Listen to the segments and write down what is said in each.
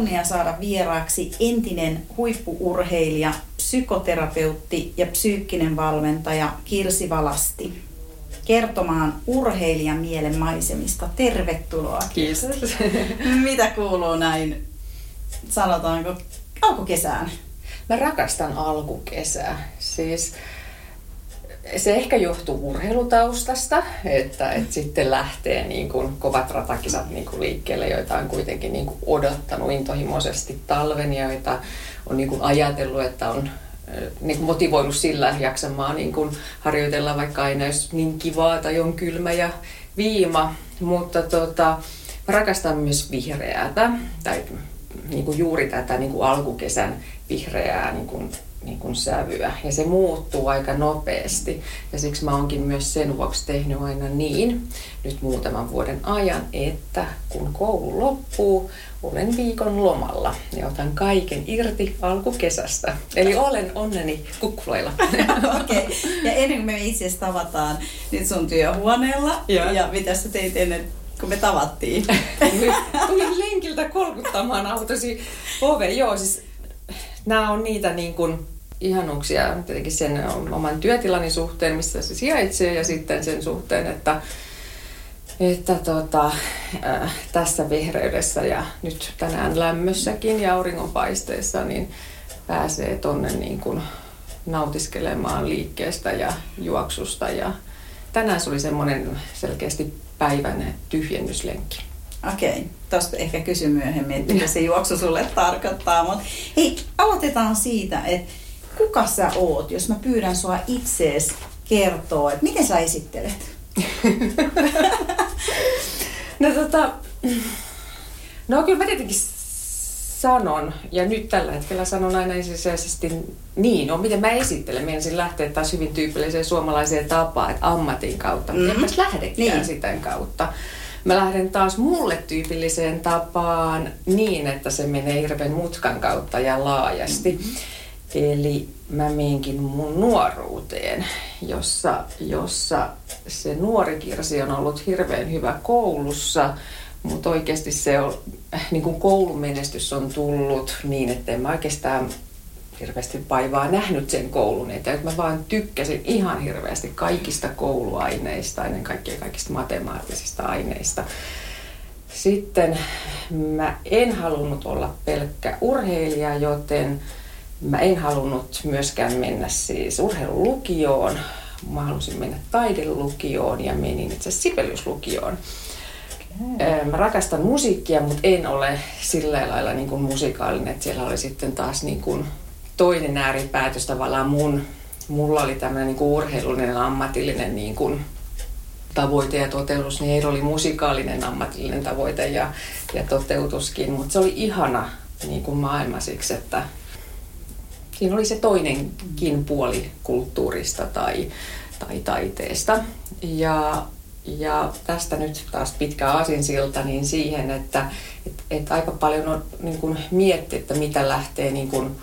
Kunnia saada vieraaksi entinen huippuurheilija, psykoterapeutti ja psyykkinen valmentaja Kirsi Valasti kertomaan urheilijan mielen maisemista. Tervetuloa. Kiitos. Mitä kuuluu näin, sanotaanko, alkukesään? Mä rakastan alkukesää. Siis se ehkä johtuu urheilutaustasta, että, että sitten lähtee niin kuin kovat ratakisat niin kuin liikkeelle, joita on kuitenkin niin kuin odottanut intohimoisesti talven ja joita on niin kuin ajatellut, että on niin kuin motivoinut sillä jaksamaan niin kuin harjoitella, vaikka aina jos niin kivaa tai on kylmä ja viima. Mutta tota, rakastan myös vihreätä, tai niin kuin juuri tätä niin kuin alkukesän vihreää niin kuin niin kuin sävyä. Ja se muuttuu aika nopeasti. Ja siksi mä oonkin myös sen vuoksi tehnyt aina niin, nyt muutaman vuoden ajan, että kun koulu loppuu, olen viikon lomalla ja otan kaiken irti alkukesästä. Eli olen onneni kukkuloilla. Okei. Okay. Ja ennen kuin me itse asiassa tavataan nyt sun työhuoneella, ja, ja mitä sä teit ennen kun me tavattiin? Tulin lenkiltä kolkuttamaan autosi ove. Joo, siis nämä on niitä niin kuin ihanuuksia tietenkin sen oman työtilani suhteen, missä se sijaitsee, ja sitten sen suhteen, että, että tota, äh, tässä vihreydessä ja nyt tänään lämmössäkin ja auringonpaisteessa, niin pääsee tonne niin kuin nautiskelemaan liikkeestä ja juoksusta. Ja tänään se oli semmoinen selkeästi päivän tyhjennyslenkki. Okei, tuosta ehkä kysy myöhemmin, että mitä se juoksu sulle tarkoittaa. Mutta hei, aloitetaan siitä, että kuka sä oot, jos mä pyydän sua itsees kertoa, että miten sä esittelet? no tota, no kyllä mä tietenkin sanon, ja nyt tällä hetkellä sanon aina ensisijaisesti niin, no miten mä esittelen. Meidän lähteä taas hyvin tyypilliseen suomalaiseen tapaan, että ammatin kautta, mutta mm-hmm. lähdekään niin. sitä kautta. Mä lähden taas mulle tyypilliseen tapaan niin, että se menee hirveän mutkan kautta ja laajasti. Mm-hmm. Eli mä meinkin mun nuoruuteen, jossa, jossa se nuori Kirsi on ollut hirveän hyvä koulussa, mutta oikeasti se on, niin kuin koulumenestys on tullut niin, että en mä oikeastaan hirveästi vaivaa nähnyt sen koulun eteen. Mä vaan tykkäsin ihan hirveästi kaikista kouluaineista, ennen kaikkea kaikista matemaattisista aineista. Sitten mä en halunnut olla pelkkä urheilija, joten mä en halunnut myöskään mennä siis urheilulukioon. Mä halusin mennä taidelukioon ja menin itse Sibeliuslukioon. Mä rakastan musiikkia, mutta en ole sillä lailla niin kuin musikaalinen, että siellä oli sitten taas niin kuin toinen ääripäätös tavallaan mun, mulla oli tämmöinen niin urheilullinen ammatillinen niin kuin tavoite ja toteutus, niin Eero oli musikaalinen ammatillinen tavoite ja, ja toteutuskin, mutta se oli ihana niin kuin maailma siksi, että siinä oli se toinenkin puoli kulttuurista tai, tai taiteesta. Ja, ja tästä nyt taas pitkä asinsilta niin siihen, että et, et aika paljon on niin kuin mietti, että mitä lähtee niin kuin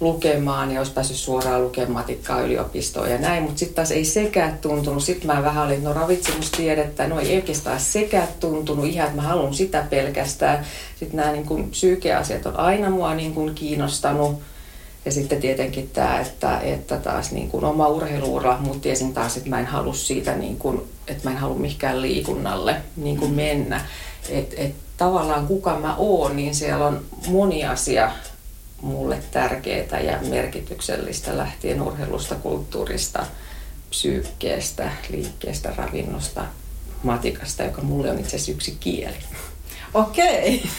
lukemaan ja olisi päässyt suoraan lukemaan matikkaa yliopistoon ja näin, mutta sitten taas ei sekään tuntunut. Sitten mä vähän olin, no ravitsemustiedettä, no ei oikeastaan sekään tuntunut ihan, että mä haluan sitä pelkästään. Sitten nämä niin kuin psyykeasiat on aina mua niin kuin kiinnostanut. Ja sitten tietenkin tämä, että, että taas niin kuin oma urheiluura, mutta tiesin taas, että mä en halua siitä, niin kuin, että mä en halua mihinkään liikunnalle niin kuin mennä. Että et, tavallaan kuka mä oon, niin siellä on moni asia mulle tärkeää ja merkityksellistä lähtien urheilusta, kulttuurista, psyykkeestä, liikkeestä, ravinnosta, matikasta, joka mulle on itse asiassa yksi kieli. Okei.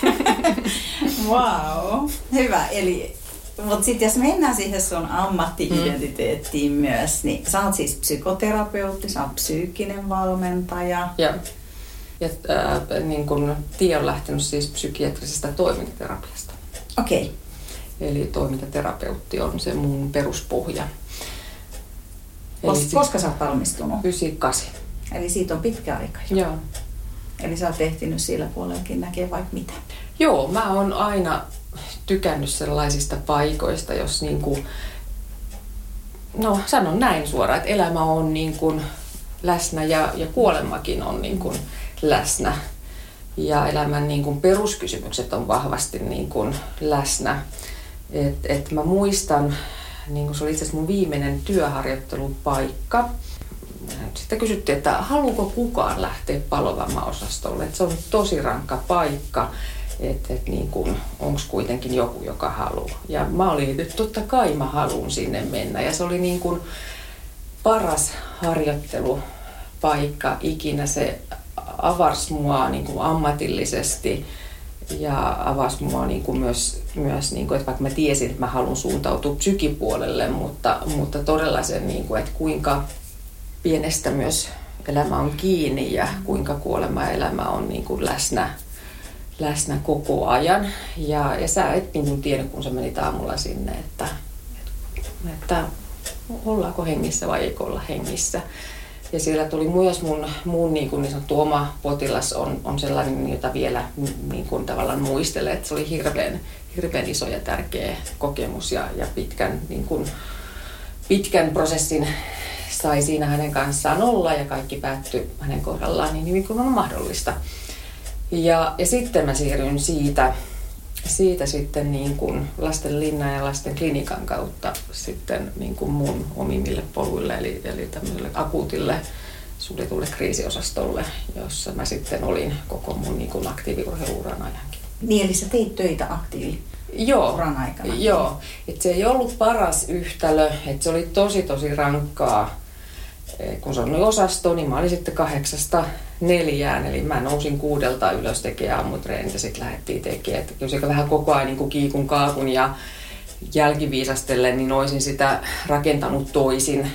Okay. wow. Hyvä. Eli Mutta sitten jos mennään siihen sun ammatti-identiteettiin mm. myös, niin sä oot siis psykoterapeutti, sä oot psyykkinen valmentaja. Ja, ja äh, niin kun tie on lähtenyt siis psykiatrisesta toimintaterapiasta. Okei. Okay. Eli toimintaterapeutti on se mun peruspohja. Eli koska sä oot valmistunut? 98. Eli siitä on pitkä aika jo. Joo. Eli sä oot ehtinyt sillä puolellakin näkee vaikka mitä. Joo, mä oon aina tykännyt sellaisista paikoista, jos niin kuin, no sanon näin suoraan, että elämä on niin kuin läsnä ja, ja kuolemakin on niin kuin läsnä. Ja elämän niin kuin peruskysymykset on vahvasti niin kuin läsnä. Et, et mä muistan, niin se oli itse asiassa mun viimeinen työharjoittelupaikka. Sitten kysyttiin, että haluuko kukaan lähteä palovammaosastolle. Että se on tosi rankka paikka että et niin onko kuitenkin joku, joka haluaa. Ja mä olin, että totta kai mä haluan sinne mennä. Ja se oli niin kuin paras harjoittelupaikka ikinä. Se avasi mua niin ammatillisesti ja avasi mua niin kuin myös, myös niin kuin, että vaikka mä tiesin, että mä haluan suuntautua psykipuolelle, mutta, mutta todella se, niin kuin, että kuinka pienestä myös elämä on kiinni ja kuinka kuolema elämä on niin kuin läsnä läsnä koko ajan. Ja, ja sä et niin kuin tiedä, kun sä menit aamulla sinne, että, että ollaanko hengissä vai eikö olla hengissä. Ja siellä tuli myös mun, mun niin, kuin niin sanottu oma potilas on, on sellainen, jota vielä niin kuin tavallaan muistelee, että se oli hirveän, hirveän iso ja tärkeä kokemus ja, ja pitkän, niin kuin, pitkän prosessin sai siinä hänen kanssaan olla ja kaikki päättyi hänen kohdallaan niin hyvin kuin on mahdollista. Ja, ja sitten mä siirryin siitä, siitä sitten niin kuin lasten linnan ja lasten klinikan kautta sitten niin kuin mun omimmille poluille, eli, eli tämmöiselle akuutille suljetulle kriisiosastolle, jossa mä sitten olin koko mun niin kuin aktiiviurheiluuran ajankin. Niin, eli sä teit töitä aktiivi? Joo, uran aikana. joo. Et se ei ollut paras yhtälö, että se oli tosi tosi rankkaa. Kun se oli osasto, niin mä olin sitten kahdeksasta neljään, eli mä nousin kuudelta ylös tekemään aamutreenit ja sitten lähdettiin tekemään. Että kyllä se vähän koko ajan niin kuin kiikun kaakun ja jälkiviisastellen, niin olisin sitä rakentanut toisin,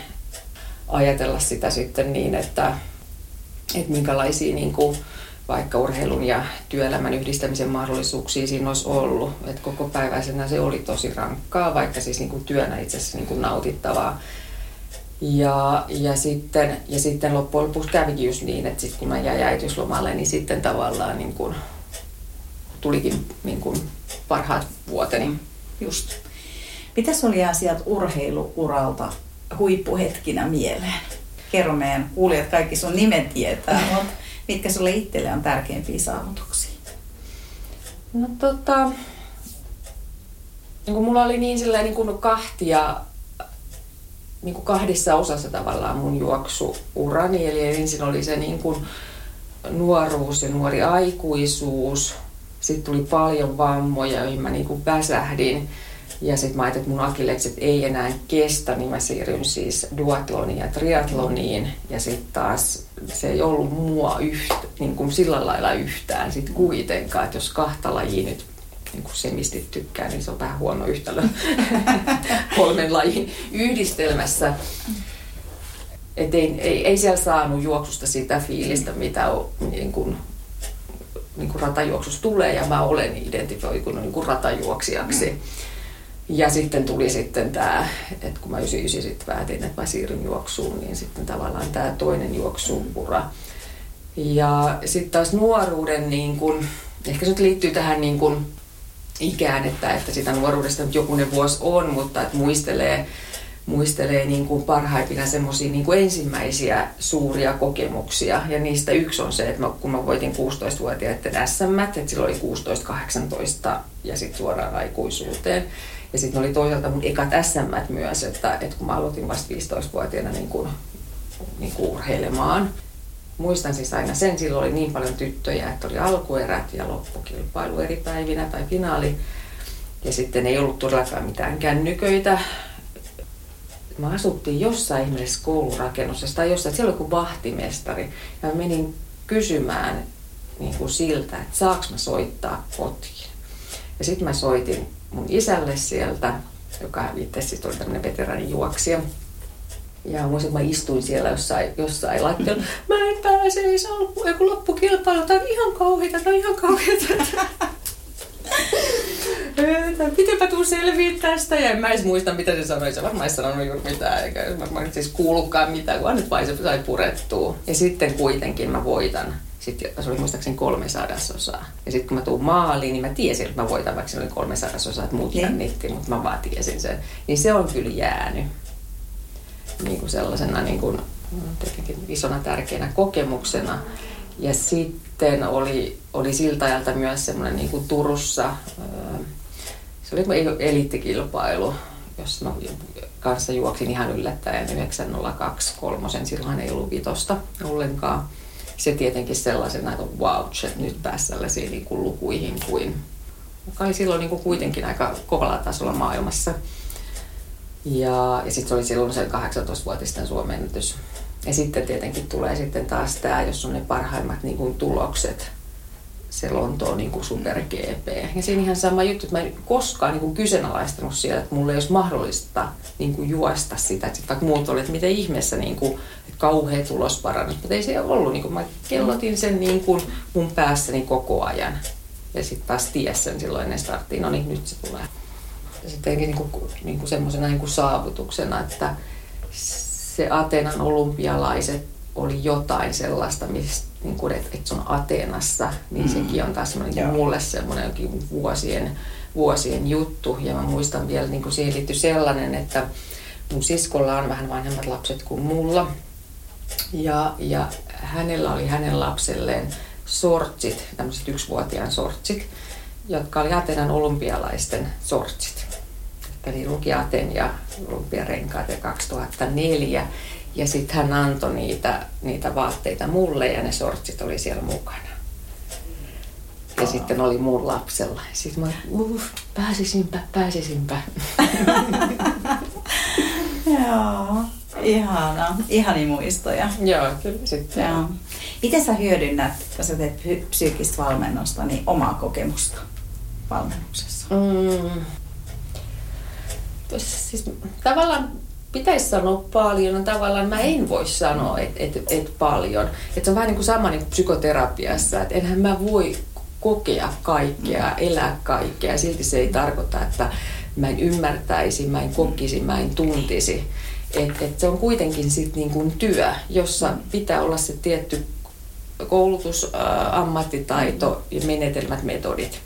ajatella sitä sitten niin, että, että minkälaisia niin kuin vaikka urheilun ja työelämän yhdistämisen mahdollisuuksia siinä olisi ollut. Että koko päiväisenä se oli tosi rankkaa, vaikka siis niin kuin työnä itse asiassa niin kuin nautittavaa. Ja, ja, sitten, ja sitten loppujen lopuksi kävikin just niin, että sitten kun mä jäin äitiyslomalle, niin sitten tavallaan niin kuin tulikin niin kuin parhaat vuoteni. Just. Mitäs oli asiat urheiluuralta huippuhetkinä mieleen? Kerro meidän kuulijat, kaikki sun nimen tietää, mutta mitkä sulle itselle on tärkeimpiä saavutuksia? No tota, niin kuin mulla oli niin, niin kuin kahtia niin kuin kahdessa osassa tavallaan mun juoksuurani. Eli ensin oli se niin kuin nuoruus ja nuori aikuisuus. Sitten tuli paljon vammoja, joihin mä niin kuin väsähdin. Ja sitten mä ajattelin, että mun akillekset ei enää kestä, niin mä siirryn siis duatloniin ja triatloniin. Ja sitten taas se ei ollut mua yhtä, niin kuin sillä lailla yhtään sit kuitenkaan, että jos kahta lajia nyt niin kuin semistit tykkää, niin se on vähän huono yhtälö kolmen lajin yhdistelmässä. Et ei, ei, ei siellä saanut juoksusta sitä fiilistä, mitä on, niin kuin, niin kuin ratajuoksusta tulee, ja mä olen identifioitunut niin kuin ratajuoksijaksi. Ja sitten tuli sitten tämä, että kun mä 99 sitten päätin, että mä siirryn juoksuun, niin sitten tavallaan tämä toinen juoksuura. Ja sitten taas nuoruuden, niin kun, ehkä se liittyy tähän niin kun ikään, että, että sitä nuoruudesta nyt jokunen vuosi on, mutta että muistelee, muistelee niin kuin parhaimpina semmoisia niin kuin ensimmäisiä suuria kokemuksia. Ja niistä yksi on se, että mä, kun mä voitin 16-vuotiaiden SM, että silloin oli 16-18 ja sitten suoraan aikuisuuteen. Ja sitten oli toisaalta mun ekat SM myös, että, että kun mä aloitin vasta 15-vuotiaana niin kuin, niin kuin urheilemaan, muistan siis aina sen, silloin oli niin paljon tyttöjä, että oli alkuerät ja loppukilpailu eri päivinä tai finaali. Ja sitten ei ollut todellakaan mitään kännyköitä. Mä asuttiin jossain ihmeessä koulurakennuksessa tai jossain, siellä oli joku vahtimestari. Ja mä menin kysymään niin kuin siltä, että saaks mä soittaa kotiin. Ja sitten mä soitin mun isälle sieltä joka itse siis oli tämmöinen veteraanijuoksija. Ja muistin, että mä istuin siellä jossain, jossain lattialla. Mä en pääse edes alkuun, kun loppukilpailu. Tää on ihan kauheita, tää on ihan kauheita. Pitääpä tuu selviä tästä. Ja en mä edes muista, mitä se sanoi. Se varmaan ei sanonut juuri mitään, eikä varmaan siis kuullutkaan mitään, kun nyt vain se sai purettua. Ja sitten kuitenkin mä voitan. Sitten se oli muistaakseni kolme sadasosaa. Ja sitten kun mä tuun maaliin, niin mä tiesin, että mä voitan, vaikka se oli kolme sadasosaa, että muut jännitti, mutta mä vaan tiesin sen. Niin se on kyllä jäänyt niin kuin sellaisena niin kuin, isona tärkeänä kokemuksena. Ja sitten oli, oli siltä ajalta myös semmoinen niin kuin Turussa, se oli eliittikilpailu, jossa mä kanssa juoksin ihan yllättäen 902 kolmosen, silloin ei ollut vitosta ollenkaan. Se tietenkin sellaisena, että wow, että nyt pääsi sellaisiin niin kuin lukuihin kuin, joka oli silloin niin kuin kuitenkin aika kovalla tasolla maailmassa. Ja, ja sitten se oli silloin se 18-vuotisten Suomen ennätys. Ja sitten tietenkin tulee sitten taas tämä, jos on ne parhaimmat niin kuin, tulokset, se Lontoon niin kuin super GP. Ja siinä ihan sama juttu, että mä en koskaan niin kuin kyseenalaistanut siellä, että mulla ei olisi mahdollista niin kuin juosta sitä. Että vaikka muut oli, että miten ihmeessä niin kuin, kauhea tulos parannut. Mutta ei se ollut. Niin kuin, mä kellotin sen niin kuin mun päässäni koko ajan. Ja sitten taas ties sen silloin ennen starttiin, no niin nyt se tulee. Ja sitten niin kuin, niin kuin semmoisena niin kuin saavutuksena, että se Atenan olympialaiset oli jotain sellaista, mistä, niin kuin, että, että se on Ateenassa, niin mm. sekin on taas semmoinen, niin mulle semmoinen vuosien, vuosien juttu. Ja mä muistan vielä, niin kuin siihen liittyy sellainen, että mun siskolla on vähän vanhemmat lapset kuin mulla. Ja, ja hänellä oli hänen lapselleen sortsit, tämmöiset yksivuotiaan sortsit, jotka oli Atenan olympialaisten sortsit. Eli luki Aten ja olympiarenkaat ja 2004. Ja sitten hän antoi niitä, niitä vaatteita mulle ja ne sortsit oli siellä mukana. Ja oh. sitten oli mun lapsella. Sitten mä uh, pääsisinpä, pääsisinpä. Joo, ihana. Ihani muistoja. Joo, kyllä sitten. Joo. Miten sä hyödynnät, kun sä teet psyykkistä valmennusta, niin omaa kokemusta valmennuksessa? Mm. Siis, tavallaan pitäisi sanoa paljon, no tavallaan mä en voi sanoa, että et, et paljon. Et se on vähän niin kuin sama niin kuin psykoterapiassa, että enhän mä voi kokea kaikkea, elää kaikkea. Silti se ei tarkoita, että mä en ymmärtäisi, mä en kokisi, mä en tuntisi. Et, et se on kuitenkin sit niin kuin työ, jossa pitää olla se tietty koulutus, ää, ammattitaito ja menetelmät, metodit.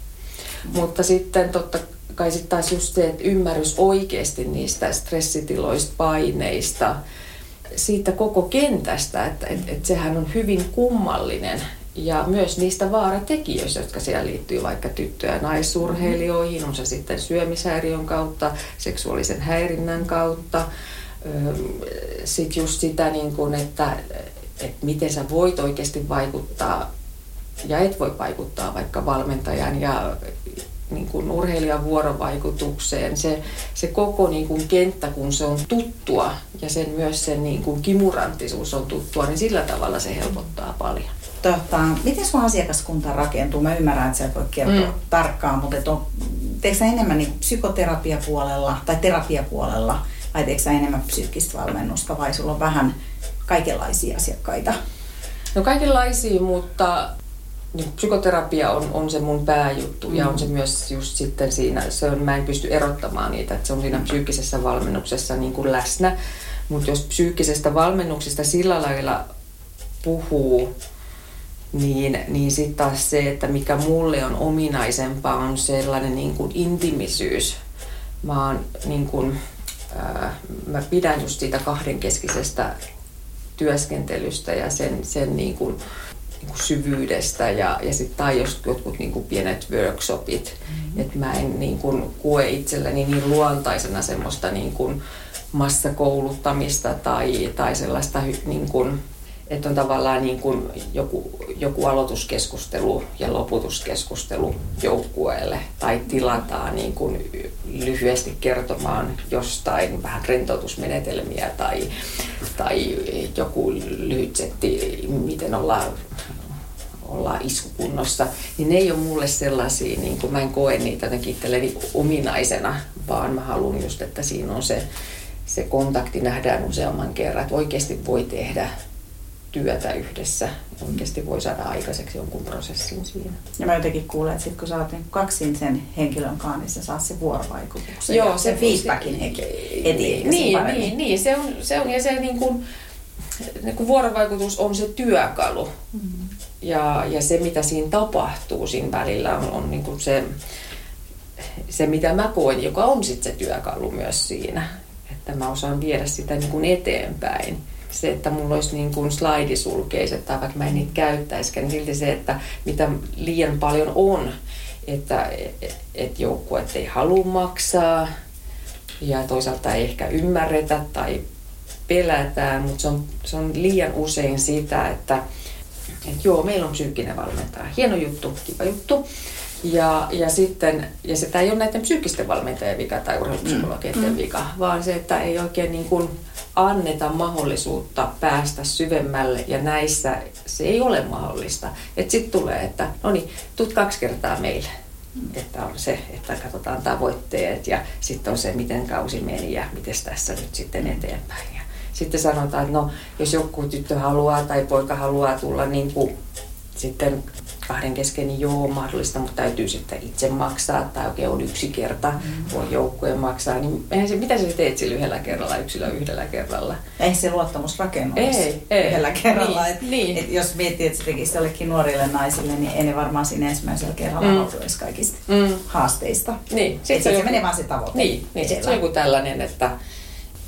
Mutta sitten totta kai sitten taas just se, että ymmärrys oikeasti niistä stressitiloista, paineista, siitä koko kentästä, että et, et sehän on hyvin kummallinen. Ja myös niistä vaaratekijöistä, jotka siellä liittyy vaikka tyttö- ja naisurheilijoihin, on se sitten syömishäiriön kautta, seksuaalisen häirinnän kautta, sitten just sitä, niin kun, että, että miten sä voit oikeasti vaikuttaa ja et voi vaikuttaa vaikka valmentajan ja niin kuin urheilijan vuorovaikutukseen. Se, se koko niin kuin kenttä, kun se on tuttua ja sen myös sen niin kuin kimuranttisuus on tuttua, niin sillä tavalla se helpottaa paljon. Tota, miten sun asiakaskunta rakentuu? Mä ymmärrän, että sä et voi kertoa mm. tarkkaan, mutta et on, teekö enemmän niin psykoterapiapuolella tai terapiapuolella vai teekö enemmän psyykkistä valmennusta vai sulla on vähän kaikenlaisia asiakkaita? No kaikenlaisia, mutta psykoterapia on, on se mun pääjuttu mm. ja on se mm. myös just sitten siinä, se on, mä en pysty erottamaan niitä, että se on siinä psyykkisessä valmennuksessa niin kuin läsnä. Mutta jos psyykkisestä valmennuksesta sillä lailla puhuu, niin, niin sitten taas se, että mikä mulle on ominaisempaa, on sellainen niin kuin intimisyys. Mä, oon, niin kuin, ää, mä pidän just siitä kahdenkeskisestä työskentelystä ja sen, sen niin kuin, niin syvyydestä ja, ja sitten tai jos jotkut niin kuin pienet workshopit, mm-hmm. että mä en niin kuin koe itselleni niin luontaisena semmoista niin kuin massakouluttamista tai, tai sellaista niin kuin, että on tavallaan niin kuin joku, joku aloituskeskustelu ja loputuskeskustelu joukkueelle tai tilataan niin kuin lyhyesti kertomaan jostain vähän rentoutusmenetelmiä tai, tai joku lyhyt setti, miten ollaan ollaan iskukunnossa, niin ne ei ole mulle sellaisia, niin kuin mä en koe niitä jotenkin itselleni ominaisena, vaan mä haluan just, että siinä on se, se kontakti nähdään useamman kerran, että oikeasti voi tehdä työtä yhdessä. Oikeasti voi saada aikaiseksi jonkun prosessin siinä. Ja mä jotenkin kuulen, että sit kun sä oot niin kaksin sen henkilön kanssa, niin sä saat se vuorovaikutuksen Joo, ja se- sen feedbackin se- heti. Niin, niin, niin, niin, se on, se on ja se niin kuin, niin kuin vuorovaikutus on se työkalu. Mm. Ja, ja se, mitä siinä tapahtuu siinä välillä, on, on niin kuin se, se, mitä mä koen, joka on sitten se työkalu myös siinä. Että mä osaan viedä sitä niin kuin eteenpäin. Se, että mulla olisi niin kuin slaidisulkeiset tai vaikka mä en niitä käyttäisikään, niin silti se, että mitä liian paljon on, että et, et joukkueet ei halua maksaa ja toisaalta ei ehkä ymmärretä tai pelätään, mutta se on, se on liian usein sitä, että et joo, meillä on psyykkinen valmentaja. Hieno juttu, kiva juttu. Ja, ja sitten, ja se tämä ei ole näiden psyykkisten valmentajien vika tai urheilupsykologien vika, vaan se, että ei oikein niin kuin anneta mahdollisuutta päästä syvemmälle ja näissä se ei ole mahdollista. Että sitten tulee, että no niin, tuut kaksi kertaa meille. Että on se, että katsotaan tavoitteet ja sitten on se, miten kausi meni ja miten tässä nyt sitten eteenpäin. Sitten sanotaan, että no, jos joku tyttö haluaa tai poika haluaa tulla niin kuin sitten kahden kesken, niin joo, mahdollista, mutta täytyy sitten itse maksaa, tai oikein on yksi kerta, voi joukkueen maksaa, niin eihän se, mitä sä teet sillä yhdellä kerralla, yksilö yhdellä kerralla? Ei se luottamus rakennu Ei, ei. yhdellä kerralla. Niin, et, niin. Et jos miettii, että se tekisi jollekin nuorille naisille, niin ei ne varmaan siinä ensimmäisellä kerralla Mm. mm. edes kaikista Mm. haasteista. Niin, Sit se, se joku- menee vaan se tavoite. Niin, niin se on joku tällainen, että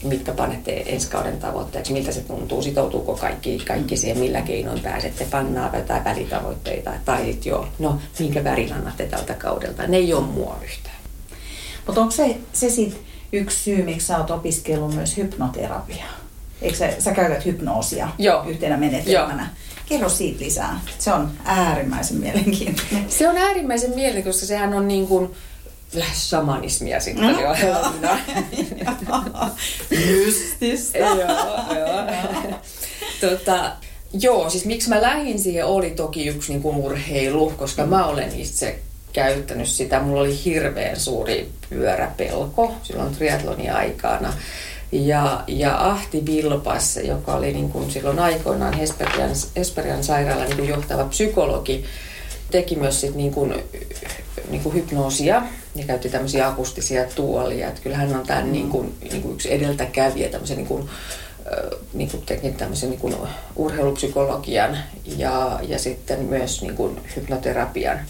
mitkä panette ensi kauden tavoitteeksi, miltä se tuntuu, sitoutuuko kaikki, kaikki siihen, millä keinoin pääsette, pannaa jotain välitavoitteita, tai sit joo, no minkä värin annatte tältä kaudelta, ne ei ole mua yhtään. Mutta onko se, se sit yksi syy, miksi sä oot opiskellut myös hypnoterapiaa? Eikö sä, sä käytät hypnoosia Joo. yhtenä menetelmänä? Kerro siitä lisää. Se on äärimmäisen mielenkiintoinen. Se on äärimmäisen mielenkiintoista, koska sehän on niin kuin lähes shamanismia sitten Mm, jo. joo. Mystistä. joo, joo. tota, joo, siis miksi mä lähdin siihen oli toki yksi niin kuin urheilu, koska mä olen itse käyttänyt sitä. Mulla oli hirveän suuri pyöräpelko silloin triathlonin aikana. Ja, ja Ahti Vilpas, joka oli niin kuin silloin aikoinaan Hesperian, Hesperian sairaalan niin kuin johtava psykologi, teki myös sit niin kuin, niin kuin hypnoosia ja käytti tämmöisiä akustisia tuolia. Että kyllä hän on tämän niin kuin, niin kuin yksi edeltäkävijä tämmöisen niin kuin, niin kuin teki tämmöisen niin kuin urheilupsykologian ja, ja sitten myös niin kuin hypnoterapian.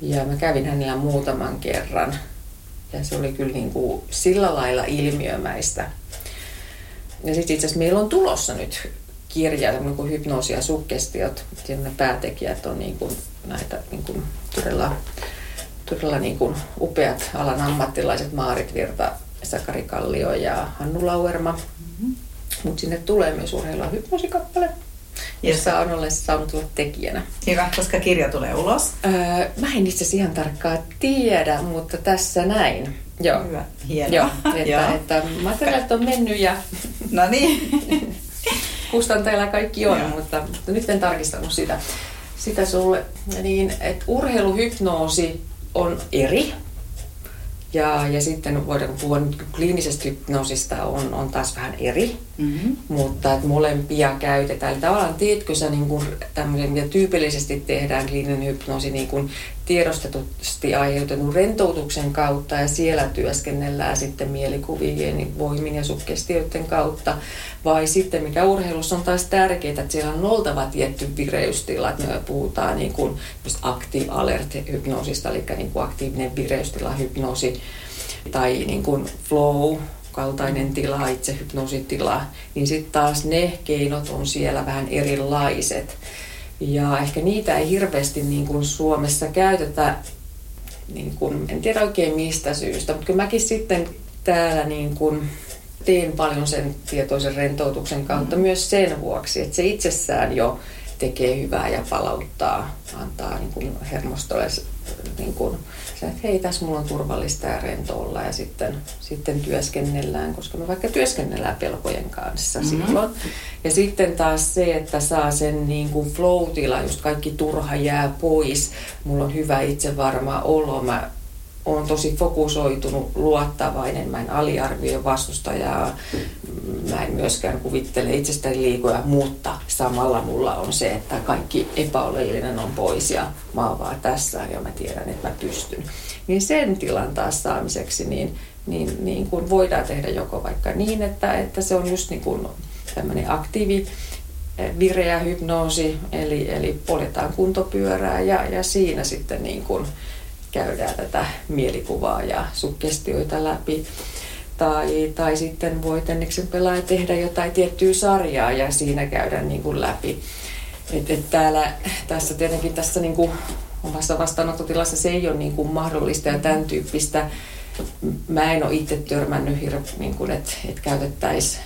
Ja mä kävin hänellä muutaman kerran ja se oli kyllä niin kuin sillä lailla ilmiömäistä. Ja sitten itse asiassa meillä on tulossa nyt kirja, tämmöinen kuin hypnoosi ja suggestiot. Siinä ne päätekijät on niin kuin näitä niin kuin todella, todella niin kuin upeat alan ammattilaiset Maarit Virta, Sakari Kallio ja Hannu Lauerma. Mm-hmm. Mutta sinne tulee myös urheilu- ja hypnoosikappale, jossa on olen saanut olla tekijänä. Hyvä, koska kirja tulee ulos. Öö, mä en itse asiassa ihan tarkkaan tiedä, mutta tässä näin. Joo. Hyvä, hienoa. Joo, että, Joo. että materiaalit on mennyt ja No niin. kustantajilla kaikki on, Joo. mutta, mutta nyt en tarkistanut sitä, sitä sulle. Niin, että urheiluhypnoosi on eri. Ja, ja sitten voidaan puhua kliinisestä hypnoosista on, on taas vähän eri, Mm-hmm. mutta että molempia käytetään. Eli tavallaan teetkö sä niin kuin tämmöisen, mitä tyypillisesti tehdään kliininen hypnoosi niin kuin tiedostetusti aiheutetun rentoutuksen kautta ja siellä työskennellään sitten mielikuvien, voimin ja sukkestioiden kautta. Vai sitten mikä urheilussa on taas tärkeää, että siellä on oltava tietty vireystila, että me puhutaan niin kuin active alert hypnoosista, eli niin kuin aktiivinen vireystila hypnoosi tai niin kuin flow kaltainen tila, itse hypnoositila, niin sitten taas ne keinot on siellä vähän erilaiset. Ja ehkä niitä ei hirveästi niin kuin Suomessa käytetä, niin kuin, en tiedä oikein mistä syystä, mutta kyllä mäkin sitten täällä niin kuin teen paljon sen tietoisen rentoutuksen kautta mm. myös sen vuoksi, että se itsessään jo tekee hyvää ja palauttaa, antaa niin kuin hermostolle niin kuin, se, että hei, tässä mulla on turvallista ja rento olla ja sitten, sitten työskennellään, koska me vaikka työskennellään pelkojen kanssa mm-hmm. silloin. Ja sitten taas se, että saa sen niin kuin flow-tila, just kaikki turha jää pois, mulla on hyvä itsevarma olo, mä on tosi fokusoitunut, luottavainen, mä en aliarvioi vastustajaa, mä en myöskään kuvittele itsestäni liikoja, mutta samalla mulla on se, että kaikki epäoleellinen on pois ja mä oon vaan tässä ja mä tiedän, että mä pystyn. Niin sen tilan taas saamiseksi, niin, niin, niin kun voidaan tehdä joko vaikka niin, että, että se on just niin kuin tämmöinen aktiivi vireä hypnoosi, eli, eli poljetaan kuntopyörää ja, ja siinä sitten niin kuin käydään tätä mielikuvaa ja sukkestioita läpi. Tai, tai sitten voi Tenneksen pelaaja tehdä jotain tiettyä sarjaa ja siinä käydä niin kuin läpi. Et, et täällä, tässä tietenkin tässä niin kuin omassa vastaanottotilassa se ei ole niin kuin mahdollista ja tämän tyyppistä. Mä en ole itse törmännyt, niin että, että käytettäisiin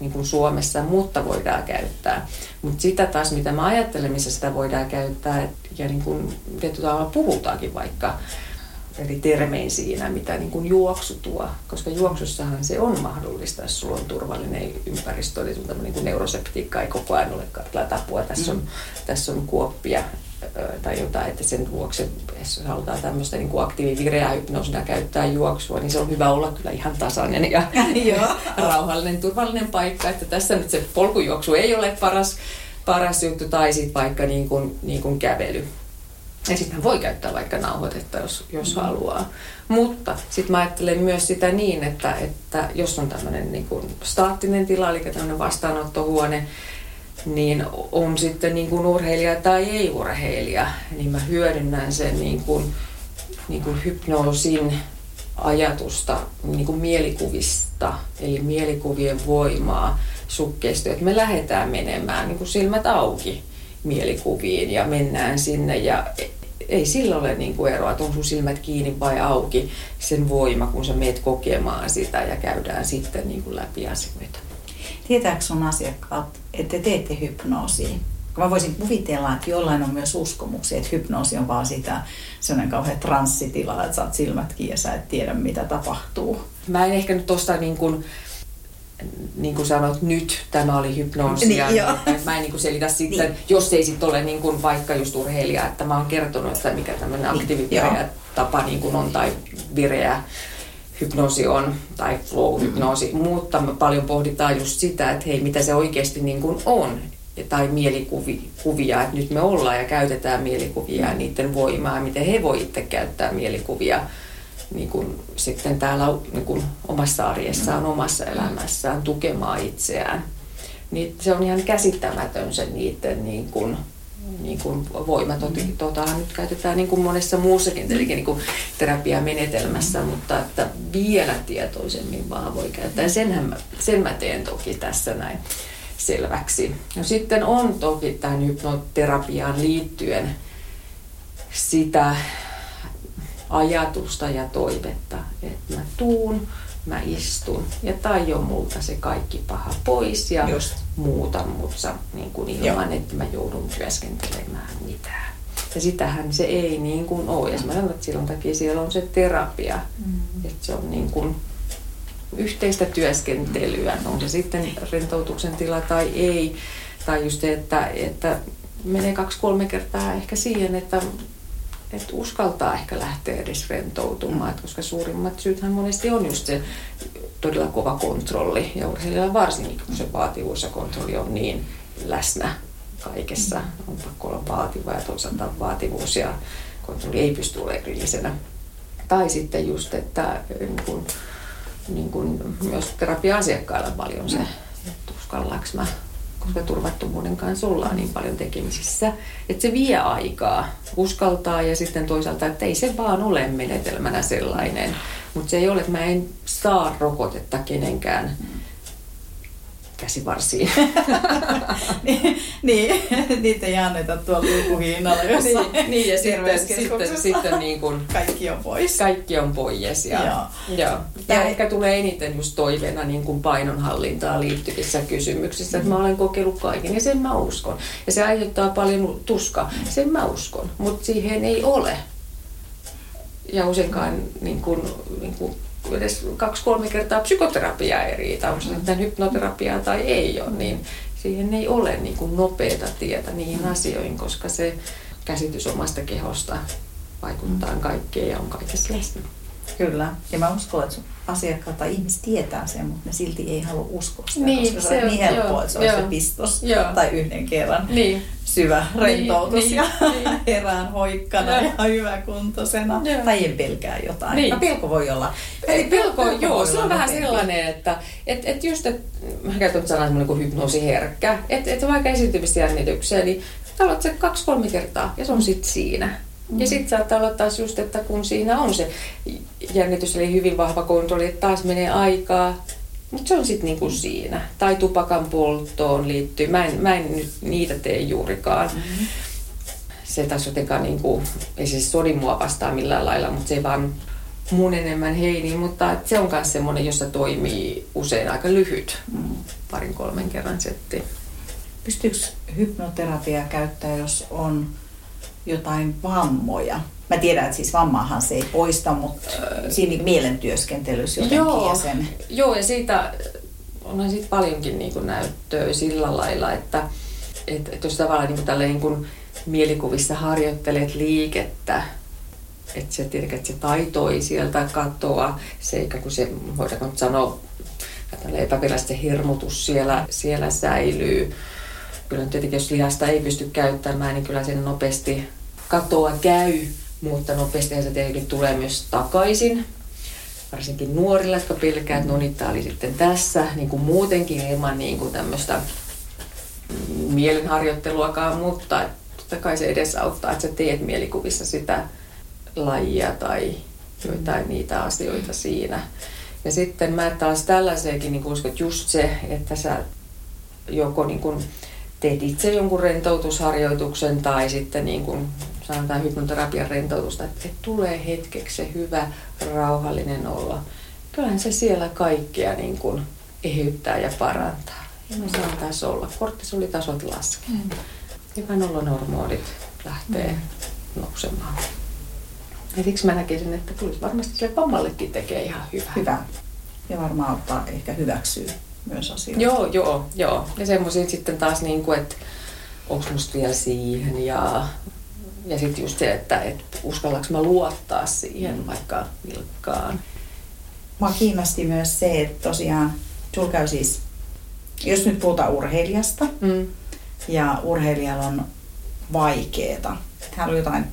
niin kuin Suomessa, mutta voidaan käyttää. Mutta sitä taas, mitä mä ajattelen, missä sitä voidaan käyttää, ja niin kuin tietyllä tavalla puhutaankin vaikka eri termein siinä, mitä niin kuin juoksu tuo. Koska juoksussahan se on mahdollista, jos sulla on turvallinen ympäristö, eli sun niin kuin neuroseptiikka ei koko ajan ole tapua. Tässä on, mm. tässä on kuoppia tai jotain, että sen vuoksi, jos halutaan tämmöistä niin kuin aktiivivireää hypnoosina käyttää juoksua, niin se on hyvä olla kyllä ihan tasainen ja rauhallinen, turvallinen paikka. Että tässä nyt se polkujuoksu ei ole paras, paras juttu, tai sitten vaikka niin kuin, niin kuin kävely. Ja sitten voi käyttää vaikka nauhoitetta, jos, jos mm. haluaa. Mutta sitten mä ajattelen myös sitä niin, että, että jos on tämmöinen niin kuin staattinen tila, eli tämmöinen vastaanottohuone, niin on sitten niin kuin urheilija tai ei urheilija, niin mä hyödynnän sen niin kuin, niin kuin hypnoosin ajatusta niin kuin mielikuvista, eli mielikuvien voimaa sukkeista, että me lähdetään menemään niin kuin silmät auki mielikuviin ja mennään sinne ja ei sillä ole niin kuin eroa, että on sun silmät kiinni vai auki sen voima, kun sä meet kokemaan sitä ja käydään sitten niin kuin läpi asioita. Tietääkö sun asiakkaat, että te teette hypnoosia? Mä voisin kuvitella, että jollain on myös uskomuksia, että hypnoosi on vaan sitä sellainen kauhean transsitila, että sä oot silmät kiinni ja sä et tiedä, mitä tapahtuu. Mä en ehkä nyt tosta niin kuin, niin kuin sanoit, nyt tämä oli hypnoosia. Niin, niin, mä en niin kuin selitä sitten, niin. jos ei sitten ole niin kuin vaikka just urheilija, että mä oon kertonut, että mikä tämmöinen niin, aktiivivireä tapa niin kuin on tai vireä hypnoosi on, tai flow-hypnoosi, mm-hmm. mutta me paljon pohditaan just sitä, että hei, mitä se oikeasti niin kuin on, tai mielikuvia, että nyt me ollaan ja käytetään mielikuvia ja niiden voimaa, miten he voi itse käyttää mielikuvia niin kuin sitten täällä niin kuin omassa arjessaan, omassa elämässään tukemaan itseään. Niin se on ihan käsittämätön se niiden niin kuin, niin kuin voima. Tuota, nyt käytetään niin kuin monessa muussakin eli niin kuin terapiamenetelmässä, mutta että vielä tietoisemmin vaan voi käyttää. Senhän mä, sen mä teen toki tässä näin selväksi. No sitten on toki tähän hypnoterapiaan liittyen sitä ajatusta ja toivetta, että mä tuun, mä istun ja tajon multa se kaikki paha pois ja Just. muutan mutsa niin kuin ilman, Joo. että mä joudun työskentelemään mitään. Ja sitähän se ei niin kuin ole. Ja mä sanon, että silloin takia siellä on se terapia. Mm. Että se on niin kuin yhteistä työskentelyä, on se sitten rentoutuksen tila tai ei. Tai just se, että, että menee kaksi-kolme kertaa ehkä siihen, että että uskaltaa ehkä lähteä edes rentoutumaan, mm. koska suurimmat syythän monesti on just se todella kova kontrolli ja urheilijalla varsinkin, kun se vaativuus ja kontrolli on niin läsnä kaikessa. On pakko olla vaativa ja toisaalta vaativuus ja kontrolli ei pysty olemaan erillisenä. Tai sitten just, että niin kun, niin kun myös terapia-asiakkailla paljon se, että uskallaanko mä koska turvattomuuden kanssa ollaan niin paljon tekemisissä, että se vie aikaa uskaltaa ja sitten toisaalta, että ei se vaan ole menetelmänä sellainen. Mutta se ei ole, että mä en saa rokotetta kenenkään käsivarsiin. niin, niin, niitä ei anneta tuolla lukuhinnalla jossain niin, niin, ja sitten, sitten, sitten niin kuin, kaikki on pois. Kaikki on pois. Ja, joo. Joo. Tämä ehkä tulee eniten just toiveena niin kuin painonhallintaan liittyvissä kysymyksissä, että mä olen kokeillut kaiken ja sen mä uskon. Ja se aiheuttaa paljon tuskaa, sen mä uskon, mutta siihen ei ole. Ja useinkaan niin kuin, niin kuin edes kaksi-kolme kertaa psykoterapiaa ei riitä, onko se sitten hypnoterapiaa tai ei ole, niin siihen ei ole niin kuin nopeata tietä niihin asioihin, koska se käsitys omasta kehosta vaikuttaa kaikkeen ja on kaikessa läsnä. Kyllä. Ja mä uskon, että asiakkaat tai ihmiset tietää sen, mutta ne silti ei halua uskoa sitä, Niin, koska se, se on niin helppoa, että se on se joo. pistos Joo. tai yhden kerran Niin. Syvä rentoutus niin, ja niin. herään hoikkana Joo. ja hyväkuntoisena Joo. tai en pelkää jotain. Niin. No, pelko voi olla. Eli pelko, voi joo, se on vähän nopeampi. sellainen, että et, et just, että mä käytän sanaa semmoinen kuin hypnoosiherkkä, että et vaikka esiintymisjännitykseen, niin aloitat se kaksi-kolme kertaa ja se on sitten siinä. Ja sitten saattaa olla taas just, että kun siinä on se jännitys, eli hyvin vahva kontrolli, että taas menee aikaa, mutta se on sitten niinku siinä. Tai tupakan polttoon liittyy. Mä en, mä en nyt niitä tee juurikaan. Mm-hmm. Se taas jotenkaan, niinku, ei se sodi mua vastaan millään lailla, mutta se ei vaan mun enemmän heini. Mutta se on myös semmoinen, jossa toimii usein aika lyhyt. Mm. Parin kolmen kerran setti. Pystyykö hypnoterapiaa käyttää, jos on jotain vammoja? Mä tiedän, että siis vammaahan se ei poista, mutta siinä niin mielentyöskentelyssä jotenkin Joo. ja sen... Joo, ja siitä onhan siitä paljonkin niin kuin näyttöä sillä lailla, että et, et jos tavallaan niin kuin tälleen niin kuin mielikuvissa harjoittelet liikettä, että se, tiedät, että se taito ei sieltä katoa, se eikä kun se, voidaanko nyt sanoa, epävirallisesti se hirmutus siellä, siellä säilyy. Kyllä tietenkin, jos lihasta ei pysty käyttämään, niin kyllä sen nopeasti katoa käy, mutta nopeasti se tietenkin tulee myös takaisin. Varsinkin nuorilla, jotka pelkää, että no niin, tää oli sitten tässä, niin kuin muutenkin ilman niin kuin tämmöistä mm, mielenharjoitteluakaan, mutta totta kai se edesauttaa, että sä teet mielikuvissa sitä lajia tai joitain niitä asioita siinä. Ja sitten mä taas tällaiseenkin niin uskon, että just se, että sä joko niin kuin teet itse jonkun rentoutusharjoituksen tai sitten niin kuin sanotaan hypnoterapian rentoutusta, että, että tulee hetkeksi se hyvä, rauhallinen olla. Kyllähän se siellä kaikkea niin kuin eheyttää ja parantaa. Ja me saan taas olla. Kortisolitasot laskee. Mm. Olon hormonit lähtee mm. nousemaan. Ja siksi mä näkisin, että tulisi varmasti sille vammallekin tekee ihan hyvää. Hyvä. Ja varmaan ottaa ehkä hyväksyä myös asioita. Joo, joo, joo. Ja semmoisia sitten taas, niin kuin, että onko musta vielä siihen ja, ja sitten just se, että, että uskallanko mä luottaa siihen vaikka vilkkaan. Mua kiinnosti myös se, että tosiaan sul käy siis, jos nyt puhutaan urheilijasta Mm. ja urheilijalla on vaikeeta, että hän on jotain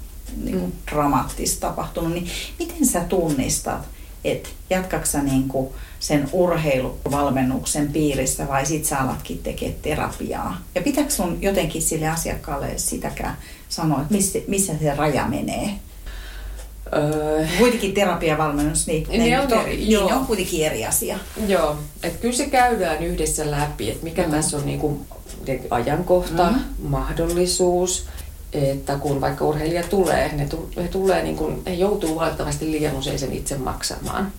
niin kuin, Mm. dramaattista tapahtunut, niin miten sä tunnistat, että jatkaksa niin kuin sen urheiluvalmennuksen piirissä vai sit sä alatkin tekemään terapiaa? Ja pitääkö sun jotenkin sille asiakkaalle sitäkään sanoa, että missä, missä se raja menee? Öö, Kuitenkin terapiavalmennus, niin, Ne ne, on on, eri- niin, ne on kuitenkin eri asia. joo, että kyllä se käydään yhdessä läpi, että mikä Mm. tässä on niin kuin ajankohta, Mm. mahdollisuus, että kun vaikka urheilija tulee, ne, he, tulee niin kuin, he joutuu valitettavasti liian usein sen itse maksamaan.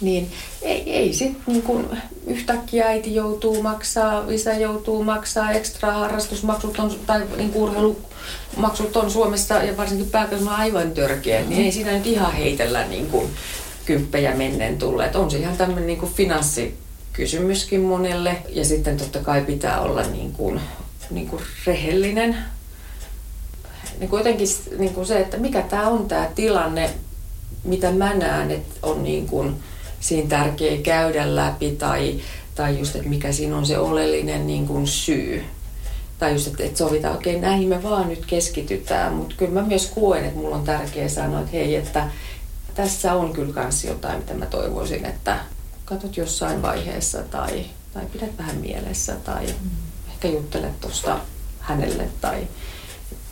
Niin ei, ei sitten niin kuin yhtäkkiä äiti joutuu maksaa, isä joutuu maksaa, ekstra harrastusmaksut on, tai niin urheilumaksut on Suomessa ja varsinkin pääkaupunkilla aivan törkeä, niin ei siinä nyt ihan heitellä niin kuin kymppejä mennen tulleet. On se ihan tämmöinen niin kuin finanssikysymyskin monelle ja sitten totta kai pitää olla niin kuin, niin kuin rehellinen niin kuin jotenkin niin kuin se, että mikä tämä on tämä tilanne, mitä mä näen, että on niin kuin siinä tärkeä käydä läpi tai, tai just, että mikä siinä on se oleellinen niin kuin syy. Tai just, että, että sovitaan, okei, okay, näihin me vaan nyt keskitytään, mutta kyllä mä myös koen, että mulla on tärkeää sanoa, että hei, että tässä on kyllä kans jotain, mitä mä toivoisin, että katsot jossain vaiheessa tai, tai pidät vähän mielessä tai ehkä juttelet tuosta hänelle tai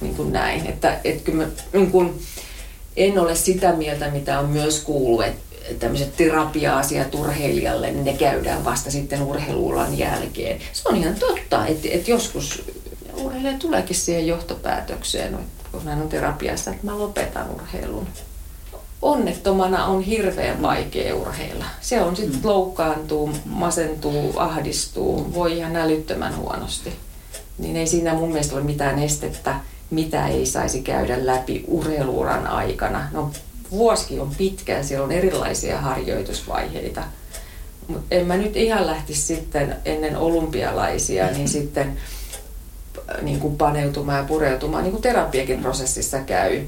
niin kuin näin. Että, että kyllä mä, niin kuin, en ole sitä mieltä, mitä on myös kuullut, että tämmöiset terapia-asiat urheilijalle, niin ne käydään vasta sitten urheiluulan jälkeen. Se on ihan totta, että, että joskus urheilija tuleekin siihen johtopäätökseen, että kun hän on terapiassa, että mä lopetan urheilun. Onnettomana on hirveän vaikea urheilla. Se on sitten loukkaantuu, masentuu, ahdistuu, voi ihan älyttömän huonosti. Niin ei siinä mun mielestä ole mitään estettä, mitä ei saisi käydä läpi urheiluuran aikana. No vuosikin on pitkä ja siellä on erilaisia harjoitusvaiheita. Mutta en mä nyt ihan lähtisi sitten ennen olympialaisia, niin sitten niin kuin paneutumaan ja pureutumaan, niin kuin terapiakin prosessissa käy.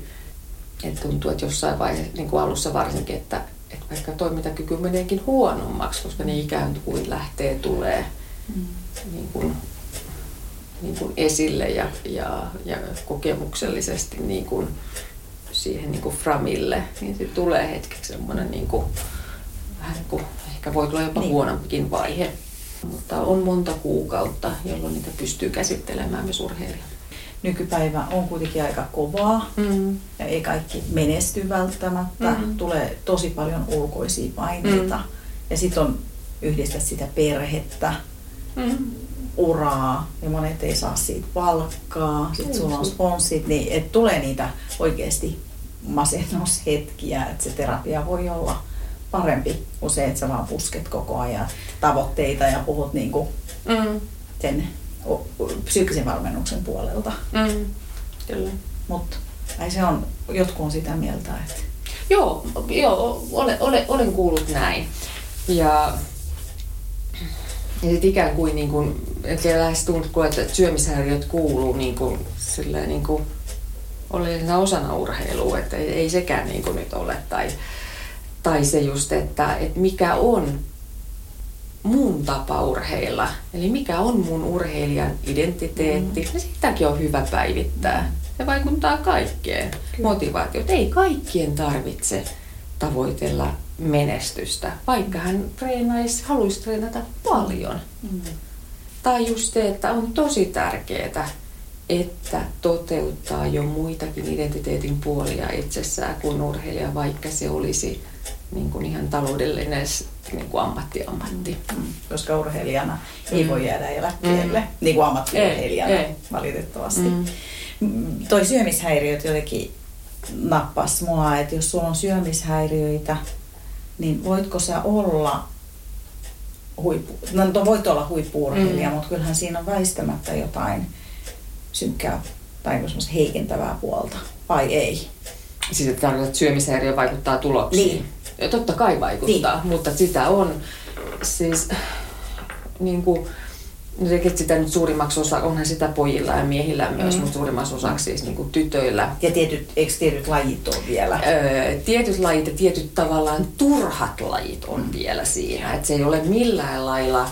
että tuntuu, että jossain vaiheessa, niin kuin alussa varsinkin, että, että vaikka toimintakyky meneekin huonommaksi, koska ne ikään kuin lähtee tulee mm. niin kuin, niin kuin esille ja, ja, ja kokemuksellisesti niin kuin siihen niin kuin framille, niin se tulee hetkeksi semmoinen niin kuin, vähän niin kuin, ehkä voi tulla jopa niin. huonompikin vaihe. Mutta on monta kuukautta, jolloin niitä pystyy käsittelemään myös urheilijat. Nykypäivä on kuitenkin aika kovaa mm. ja ei kaikki menesty välttämättä. Mm. Tulee tosi paljon ulkoisia paineita mm. ja sitten on yhdistä sitä perhettä, mm. uraa ja monet ei saa siitä palkkaa. Sitten sulla on sponssit, niin et tulee niitä oikeasti masennushetkiä, että se terapia voi olla parempi kuin se, että sä vaan pusket koko ajan tavoitteita ja puhut niin kuin mm. sen psyykkisen valmennuksen puolelta. Mm. Kyllä. Mutta se on, jotkut on sitä mieltä, että... Joo, joo olen, olen, olen kuullut näin. Ja, ja sitten ikään kuin, niin kuin että lähes tuntuu, että syömishäiriöt kuuluu niin kuin, silleen, niin kuin oleellisena osana urheilua, että ei, ei sekään niin kuin nyt ole. Tai, tai se just, että, että mikä on mun tapa urheilla, eli mikä on mun urheilijan identiteetti, mm. ja sitäkin on hyvä päivittää. Se vaikuttaa kaikkeen. Kyllä. Motivaatio. Ei kaikkien tarvitse tavoitella menestystä, vaikka hän treenaisi, haluaisi treenata paljon. Mm. Tai just se, että on tosi tärkeää, että toteuttaa jo muitakin identiteetin puolia itsessään kuin urheilija, vaikka se olisi niin kuin ihan taloudellinen niin kuin ammatti-ammatti. Mm, koska urheilijana mm. ei voi jäädä eläkkeelle, mm. niin kuin ammattiurheilijana ei, ei. valitettavasti. Mm. mm. Toi syömishäiriöt jotenkin nappas mua, että jos sulla on syömishäiriöitä, niin voitko sä olla huippu, no voit olla huippuurheilija, mm. mutta kyllähän siinä on väistämättä jotain synkkää tai heikentävää puolta, vai ei? Siis että tarkoittaa, että syömishäiriö vaikuttaa tuloksiin. Niin. Ja totta kai vaikuttaa, niin. mutta sitä on siis niin kuin, no sitä nyt suurimmaksi osa, onhan sitä pojilla ja miehillä myös, mm. mutta suurimmaksi osaksi siis niin kuin tytöillä. Ja tietyt, eikö tietyt lajit ole vielä? Öö, tietyt lajit ja tietyt tavallaan turhat lajit on mm. vielä siinä. Että se ei ole millään lailla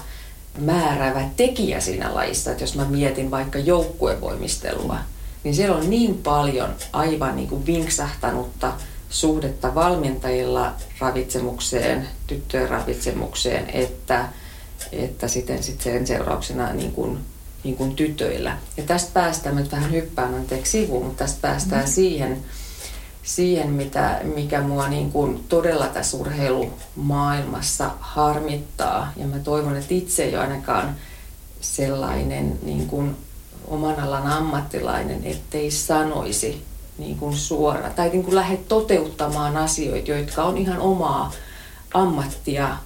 määräävä tekijä siinä lajissa. Että jos mä mietin vaikka joukkuevoimistelua, niin siellä on niin paljon aivan niin kuin vinksahtanutta suhdetta valmentajilla ravitsemukseen, tyttöjen ravitsemukseen, että, että sitten sit sen seurauksena niin kuin, niin kuin tytöillä. Ja tästä päästään, nyt vähän hyppään anteeksi sivuun, mutta tästä päästään mm. siihen, siihen mitä, mikä mua niin kuin todella tässä urheilumaailmassa harmittaa. Ja mä toivon, että itse ei ole ainakaan sellainen niin kuin oman alan ammattilainen, ettei sanoisi niin kuin suora tai niin kuin lähde toteuttamaan asioita, jotka on ihan omaa ammattia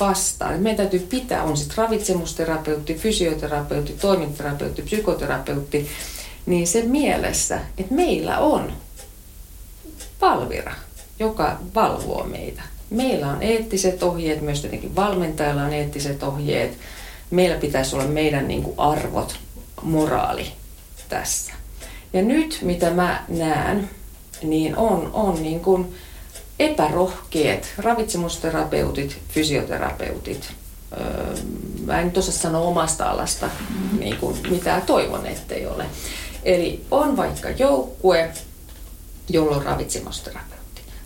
vastaan. Meidän täytyy pitää, on sitten ravitsemusterapeutti, fysioterapeutti, toimintaterapeutti, psykoterapeutti, niin se mielessä, että meillä on palvira, joka valvoo meitä. Meillä on eettiset ohjeet, myös tietenkin valmentajalla on eettiset ohjeet. Meillä pitäisi olla meidän niin kuin arvot, moraali tässä. Ja nyt mitä mä näen, niin on, on niin kuin epärohkeet ravitsemusterapeutit, fysioterapeutit. Öö, mä en nyt osaa sanoa omasta alasta, mm-hmm. niin kuin mitä toivon, ettei ole. Eli on vaikka joukkue, jolla on ravitsemusterapeutti.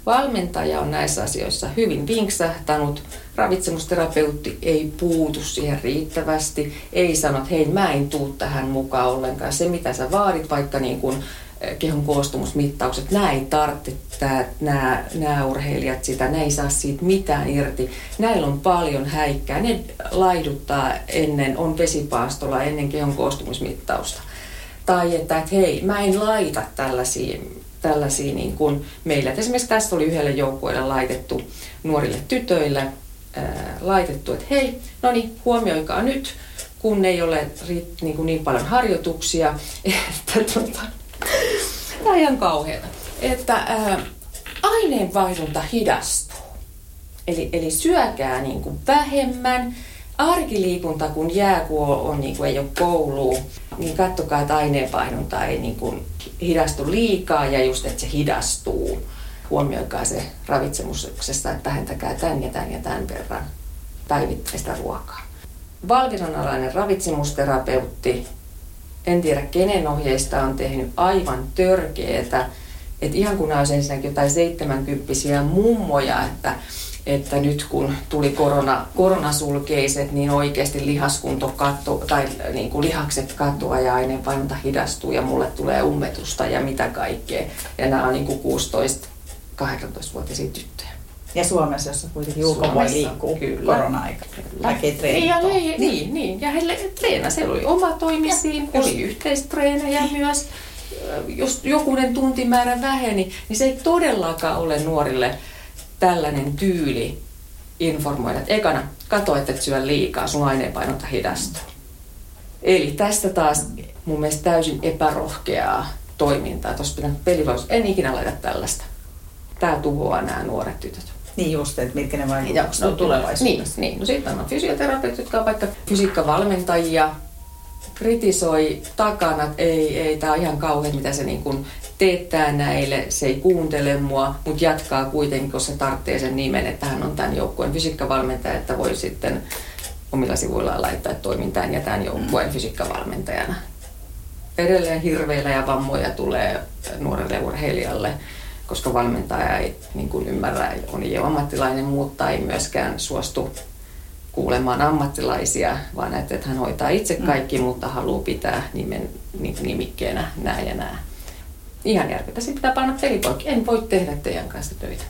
Valmentaja on näissä asioissa hyvin vinksähtänyt. Ravitsemusterapeutti ei puutu siihen riittävästi. Ei sano, että hei mä en tuu tähän mukaan ollenkaan. Se mitä sä vaadit, vaikka niin kuin eh, kehon koostumusmittaukset, nämä ei tarvitse nämä, nämä urheilijat sitä, ne ei saa siitä mitään irti. Näillä on paljon häikkää, ne laiduttaa ennen, on vesipaastolla ennen kehon koostumusmittausta. Tai että, että hei, mä en laita tällaisia tällaisia niin kuin meillä. Et esimerkiksi tästä oli yhdelle joukkueelle laitettu nuorille tytöille ää, laitettu, että hei, no niin, huomioikaa nyt, kun ei ole riitt, niin, kuin niin paljon harjoituksia, että tuota, tämä on ihan kauheata, että ää, aineenvaihdunta hidastuu. Eli, eli syökää niin kuin vähemmän, arkiliikunta kun jää, kun on, on niin kuin ei ole koulua, niin kattokaa, että aineenpainonta ei niin kuin hidastu liikaa ja just, että se hidastuu. Huomioikaa se ravitsemuksessa, että vähentäkää tämän ja tämän ja tämän verran päivittäistä ruokaa. Valviranalainen ravitsemusterapeutti, en tiedä kenen ohjeista on tehnyt aivan törkeetä, että ihan kun olisi ensinnäkin jotain 70 mummoja, että että nyt kun tuli korona, koronasulkeiset, niin oikeasti lihaskunto katto, tai niin kuin lihakset katoaa ja aineenpainonta hidastuu ja mulle tulee ummetusta ja mitä kaikkea. Ja nämä on niin kuin 16-18-vuotiaisia tyttöjä. Ja Suomessa, jossa kuitenkin ulkomailla liikkuu korona-aika. Niin, ja, niin, niin, niin, ja heille treena, siellä oli oma toimisiin, oli yhteistreenejä myös. Jos jokunen tuntimäärä väheni, niin se ei todellakaan ole nuorille tällainen tyyli informoida, että ekana katso, että et syö liikaa, sun aineenpainonta hidastuu. Eli tästä taas mun mielestä täysin epärohkeaa toimintaa. Tuossa pitää pelivaus, en ikinä laita tällaista. Tämä tuhoaa nämä nuoret tytöt. Niin just, että mitkä ne vaikutukset no, tulevaisuudessa. Niin, niin. No sitten on fysioterapeutit, jotka on vaikka fysiikkavalmentajia, kritisoi takana, että ei, ei, tämä on ihan kauhean, mitä se niin kuin teettää näille, se ei kuuntele mua, mutta jatkaa kuitenkin, koska se tarvitsee sen nimen, että hän on tämän joukkueen fysiikkavalmentaja, että voi sitten omilla sivuillaan laittaa, että toimin tämän ja tämän joukkueen fysiikkavalmentajana. Edelleen hirveillä ja vammoja tulee nuorelle urheilijalle, koska valmentaja ei niin kuin ymmärrä, on jo ammattilainen, mutta ei myöskään suostu kuulemaan ammattilaisia, vaan että, että hän hoitaa itse mm. kaikki, mutta haluaa pitää nimen, nimikkeenä nämä ja nämä. Ihan järkeä. Sitten pitää panna pelipoikki. En voi tehdä teidän kanssa töitä.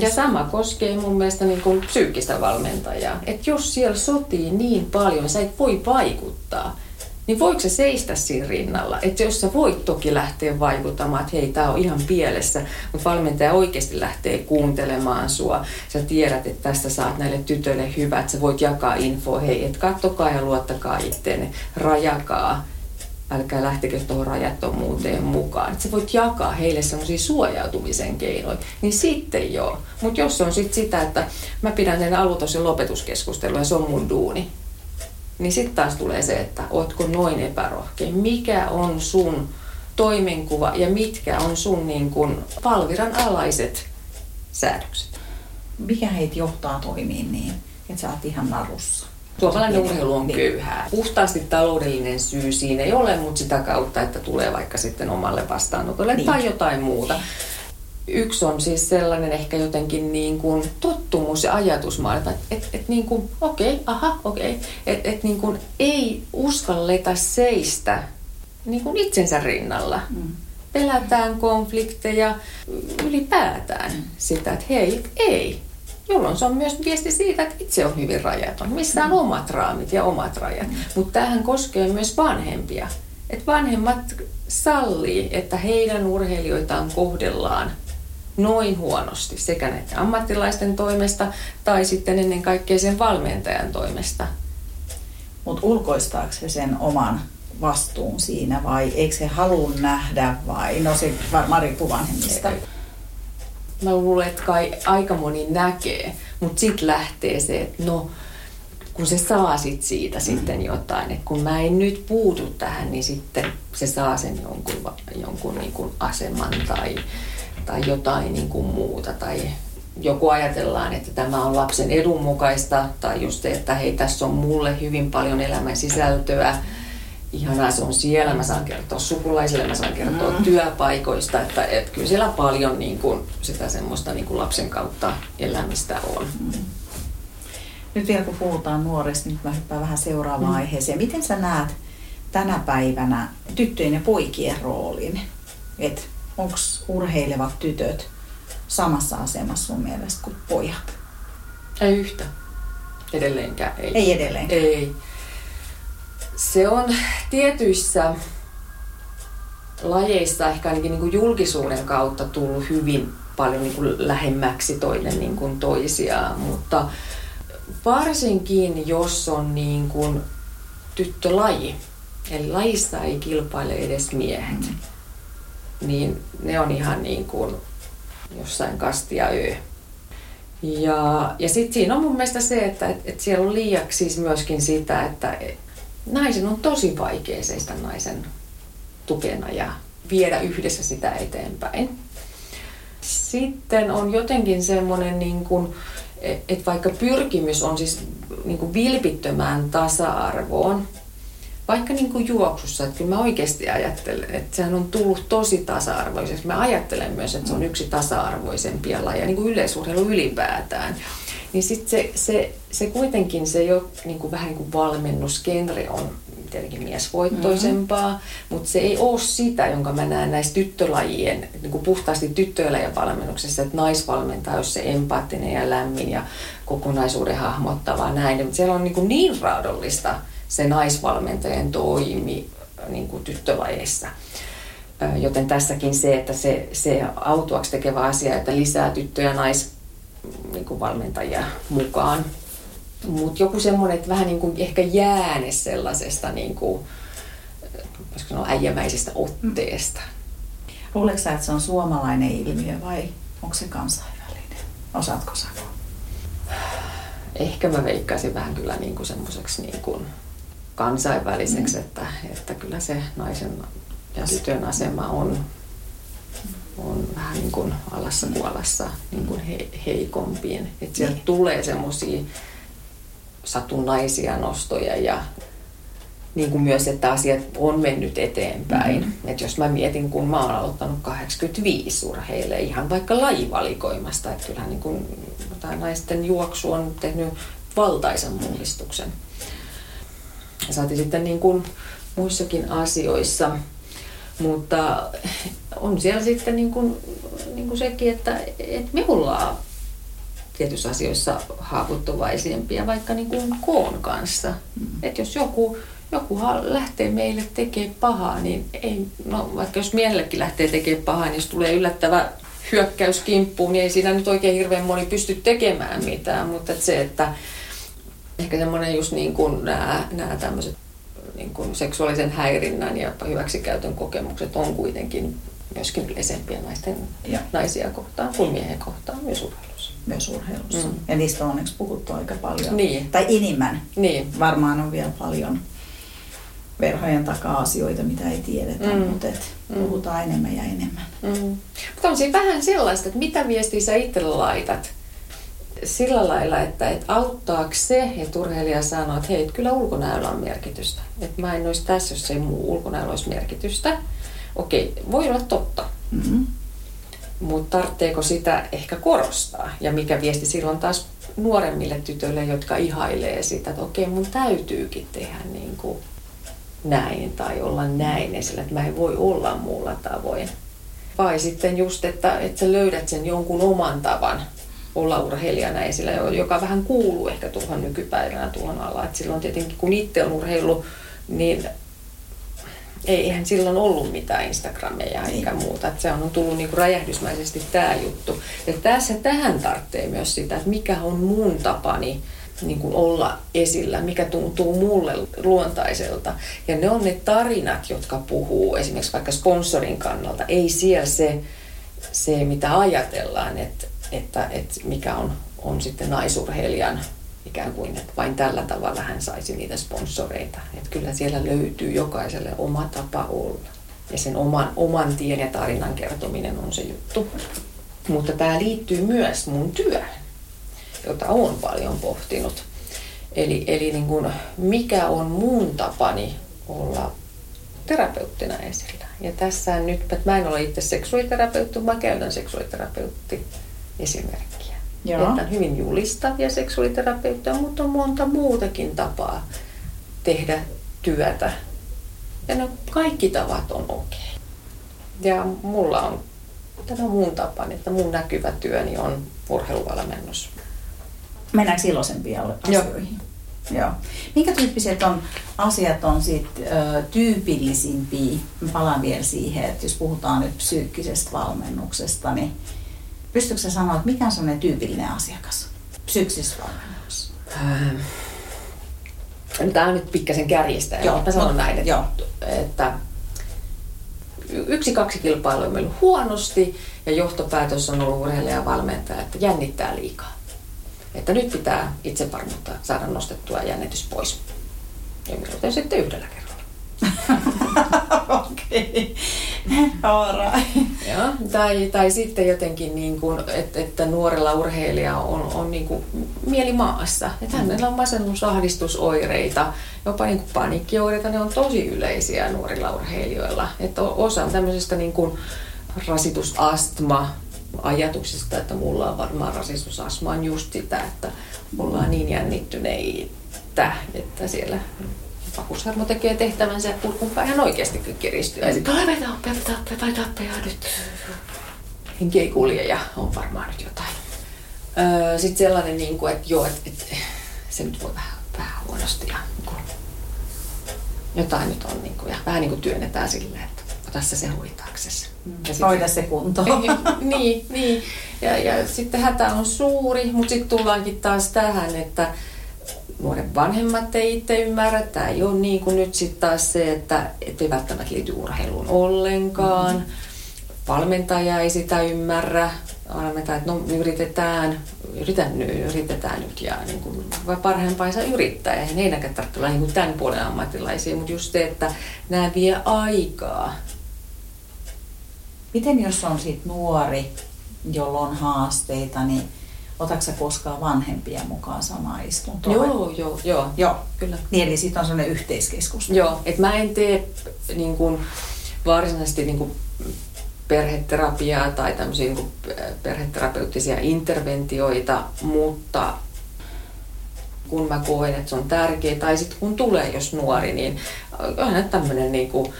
Ja sama koskee mun mielestä niin kuin psyykkistä valmentajaa. Että jos siellä sotii niin paljon, sä et voi vaikuttaa, niin voiko se seistä siinä rinnalla? Että jos sä voit toki lähteä vaikuttamaan, että hei, tää on ihan pielessä, mutta valmentaja oikeasti lähtee kuuntelemaan sua. Sä tiedät, että tästä saat näille tytöille hyvät, sä voit jakaa infoa, hei, että kattokaa ja luottakaa itteenne, rajakaa älkää lähtekö tuohon rajattomuuteen mukaan. Että sä voit jakaa heille semmoisia suojautumisen keinoja, niin sitten joo. Mutta jos on sitten sitä, että mä pidän sen aloitus- ja lopetuskeskustelua ja se on mun duuni, niin sitten taas tulee se, että ootko noin epärohkea. Mikä on sun toimenkuva ja mitkä on sun niin kun palviran alaiset säädökset? Mikä heitä johtaa toimiin niin, että sä oot ihan narussa? Suomalainen urheilu on köyhää. Puhtaasti taloudellinen syy siinä ei ole, mutta sitä kautta, että tulee vaikka sitten omalle vastaanotolle niin. tai jotain muuta. Yksi on siis sellainen ehkä jotenkin niin kuin tottumus ja ajatusmaailma, että et, et niin kuin, okei, okay, aha, okei, okay, että et niin kuin ei uskalleta seistä niin kuin itsensä rinnalla. Mm. Pelätään konflikteja ylipäätään sitä, että hei, ei, jolloin se on myös viesti siitä, että itse on hyvin rajaton. Missä on omat raamit ja omat rajat. Mm. Mutta tähän koskee myös vanhempia. Että vanhemmat sallii, että heidän urheilijoitaan kohdellaan noin huonosti sekä näiden ammattilaisten toimesta tai sitten ennen kaikkea sen valmentajan toimesta. Mutta ulkoistaako se sen oman vastuun siinä vai eikö se halua nähdä vai no se varmaan riippuu vanhemmista. Mä luulen, että kai aika moni näkee, mutta sitten lähtee se, että no, kun se saa sit siitä mm. sitten jotain, että kun mä en nyt puutu tähän, niin sitten se saa sen jonkun, jonkun niin kuin aseman tai, tai jotain niin kuin muuta. Tai joku ajatellaan, että tämä on lapsen edun mukaista, tai just että hei, tässä on mulle hyvin paljon elämän sisältöä, ihanaa se on siellä, mä saan kertoa sukulaisille, mä saan kertoa mm. työpaikoista, että et kyllä siellä paljon niin kuin, sitä semmoista niin kuin lapsen kautta elämistä on. Mm. Nyt vielä kun puhutaan nuorista, niin mä hyppään vähän seuraavaan mm. aiheeseen. Miten sä näet tänä päivänä tyttöjen ja poikien roolin? Että onko urheilevat tytöt samassa asemassa sun mielestä kuin pojat? Ei yhtä. Edelleenkään ei. Ei edelleenkään. Ei se on tietyissä lajeissa ehkä ainakin niin kuin julkisuuden kautta tullut hyvin paljon niin kuin lähemmäksi toinen niin kuin toisiaan, mutta varsinkin jos on niin kuin tyttölaji, eli lajissa ei kilpaile edes miehet, mm. Niin ne on ihan niin kuin jossain kastia yö. Ja, ja sitten siinä on mun mielestä se, että et, et siellä on liiaksi siis myöskin sitä, että naisen on tosi vaikea seistä naisen tukena ja viedä yhdessä sitä eteenpäin. Sitten on jotenkin semmoinen, niin kuin, että vaikka pyrkimys on siis niin kuin vilpittömään tasa-arvoon, vaikka niin kuin juoksussa, että kyllä mä oikeasti ajattelen, että sehän on tullut tosi tasa-arvoiseksi. Mä ajattelen myös, että se on yksi tasa-arvoisempia lajeja, niin kuin yleisurheilu ylipäätään. Niin sitten se, se, se kuitenkin se jo niin kuin vähän niin kuin valmennusgenre on tietenkin miesvoittoisempaa, mm-hmm. mutta se ei ole sitä, jonka mä näen näissä tyttölajien, niin kuin puhtaasti tyttölajien valmennuksessa, että naisvalmentaja olisi se empaattinen ja lämmin ja kokonaisuuden hahmottava näin. Mutta siellä on niin, kuin niin raadollista se naisvalmentajan toimi niin kuin tyttölajeissa. Joten tässäkin se, että se, se autuaksi tekevä asia, että lisää tyttöjä ja nais, niin mukaan. Mutta joku semmoinen, että vähän niin kuin ehkä jääne sellaisesta niin kuin, sanoa, äijämäisestä otteesta. Luuletko sä, että se on suomalainen ilmiö vai onko se kansainvälinen? Osaatko sanoa? Ehkä mä veikkaisin vähän kyllä niin kuin semmoiseksi niin kuin kansainväliseksi, mm. että, että kyllä se naisen ja tytön asema on, on vähän niin kuin alassa kuolassa niin kuin he, heikompiin. Että sieltä niin. tulee semmoisia satunnaisia nostoja ja niin kuin myös, että asiat on mennyt eteenpäin. Mm-hmm. Et jos mä mietin, kun mä oon aloittanut 85 urheille ihan vaikka lajivalikoimasta, että kyllähän niin kuin, naisten juoksu on tehnyt valtaisan mullistuksen. Ja saati sitten niin kuin muissakin asioissa, mutta on siellä sitten niin kuin, niin kuin sekin, että, että me ollaan tietyissä asioissa haavoittuvaisempia vaikka niin kuin koon kanssa. Mm. Että jos joku, joku lähtee meille tekemään pahaa, niin ei, no vaikka jos miehellekin lähtee tekemään pahaa, niin jos tulee yllättävä hyökkäys kimppuun, niin ei siinä nyt oikein hirveän moni pysty tekemään mitään, mutta että se, että ehkä semmoinen just niin kuin nämä, nämä tämmöiset niin kuin seksuaalisen häirinnän ja hyväksikäytön kokemukset on kuitenkin myöskin yleisempiä naisten, ja. naisia kohtaan kuin miehen kohtaan myös urheilussa. Myös urheilussa. Mm. Ja niistä on onneksi puhuttu aika paljon. Niin. Tai enemmän. Niin. Varmaan on vielä paljon verhojen takaa asioita, mitä ei tiedetä, mm. mutta et mm. puhutaan enemmän ja enemmän. Mm. Mutta on siinä vähän sellaista, että mitä viestiä sä itse laitat sillä lailla, että, että auttaako se, että urheilija sanoo, että hei, kyllä ulkonäöllä on merkitystä. Että mä en olisi tässä, jos ei muu ulkonäöllä olisi merkitystä. Okei, voi olla totta. Mm-hmm. Mutta tarvitseeko sitä ehkä korostaa? Ja mikä viesti silloin taas nuoremmille tytöille, jotka ihailee sitä, että okei, mun täytyykin tehdä niin kuin näin tai olla näin esillä, että mä en voi olla muulla tavoin. Vai sitten just, että, että sä löydät sen jonkun oman tavan olla urheilijana esillä, joka vähän kuuluu ehkä tuohon nykypäivänä tuohon alaan. Et silloin tietenkin, kun itse on urheilu, niin eihän silloin ollut mitään Instagrameja niin. eikä muuta. Et se on tullut niinku räjähdysmäisesti tämä juttu. Ja tässä tähän tarvitsee myös sitä, että mikä on mun tapani niin kuin olla esillä, mikä tuntuu mulle luontaiselta. Ja ne on ne tarinat, jotka puhuu esimerkiksi vaikka sponsorin kannalta. Ei siellä se, se mitä ajatellaan, että, että, että mikä on, on sitten naisurheilijan ikään kuin, että vain tällä tavalla hän saisi niitä sponsoreita. Että kyllä siellä löytyy jokaiselle oma tapa olla. Ja sen oman, oman tien ja tarinan kertominen on se juttu. Mutta tämä liittyy myös mun työhön, jota olen paljon pohtinut. Eli, eli niin kuin, mikä on mun tapani olla terapeuttina esillä. Ja tässä nyt, että mä en ole itse seksuaaliterapeutti, mä käytän seksuaaliterapeutti esimerkkiä. Joo. Että on hyvin julistavia seksuaaliterapeutteja, mutta on monta muutakin tapaa tehdä työtä. Ja ne kaikki tavat on okei. Okay. Ja mulla on tämä mun tapani, että mun näkyvä työni on urheiluvalmennus. Mennäänkö iloisempia asioihin? Joo. Joo. Minkä tyyppiset on, asiat on sit, ö, tyypillisimpiä? Mä palaan vielä siihen, että jos puhutaan nyt psyykkisestä valmennuksesta, niin Pystytkö sä sanoa, että mikä on sellainen tyypillinen asiakas psyykkisessä valmennuksessa? Ähm. Tämä on nyt pikkasen kärjistä. Joo, mä sanon no, näin, että, joo. että yksi, kaksi kilpailua on mennyt huonosti ja johtopäätös on ollut urheilija ja valmentaja, että jännittää liikaa. Että nyt pitää itsevarmuutta saada nostettua jännitys pois. Ja sitten yhdellä kerralla. Okei. Alright. Ja, tai, tai sitten jotenkin, niin kuin, että, että nuorella urheilija on, on niin kuin mieli maassa. Että hänellä on masennusahdistusoireita, jopa niin kuin paniikkioireita, ne on tosi yleisiä nuorilla urheilijoilla. Että osa tämmöisestä niin kuin rasitusastma ajatuksesta, että mulla on varmaan rasitusastma on just sitä, että mulla on niin jännittyneitä, että siellä vakuusharmo tekee tehtävänsä ja kurkunpää ihan oikeasti kiristyy. Ja sitten oppia, vetää oppia ja nyt henki ei kulje ja on varmaan nyt jotain. Öö, sitten sellainen, niin kuin, että joo, että, että se nyt voi vähän, vähän huonosti ja niin kuin, jotain nyt on niin kuin, ja vähän niin kuin työnnetään silleen, että ota se se huitaaksesi. Hoida se kuntoon. niin, niin. Ja, ja sitten hätä on suuri, mutta sitten tullaankin taas tähän, että nuoren vanhemmat ei itse ymmärrä. Tämä ei ole niin kuin nyt sitten taas se, että ei välttämättä liity urheiluun ollenkaan. Mm-hmm. Valmentaja ei sitä ymmärrä. Valmentaja, että no yritetään, yritän nyt, yritetään nyt ja niin kuin parhaimpaansa yrittää. Eihän heidänkään tarvitse olla niin kuin tämän puolen ammattilaisia, mutta just se, että nämä vie aikaa. Miten jos on sit nuori, jolla on haasteita, niin otatko koskaan vanhempia mukaan samaan istuntoon? Joo, joo, joo. Joo, kyllä. Niin, eli sitten on sellainen yhteiskeskustelu. Joo, että mä en tee niin kuin, varsinaisesti niin kuin, perheterapiaa tai tämmöisiä niin kuin, perheterapeuttisia interventioita, mutta kun mä koen, että se on tärkeää, tai sitten kun tulee jos nuori, niin on tämmöinen niin kuin,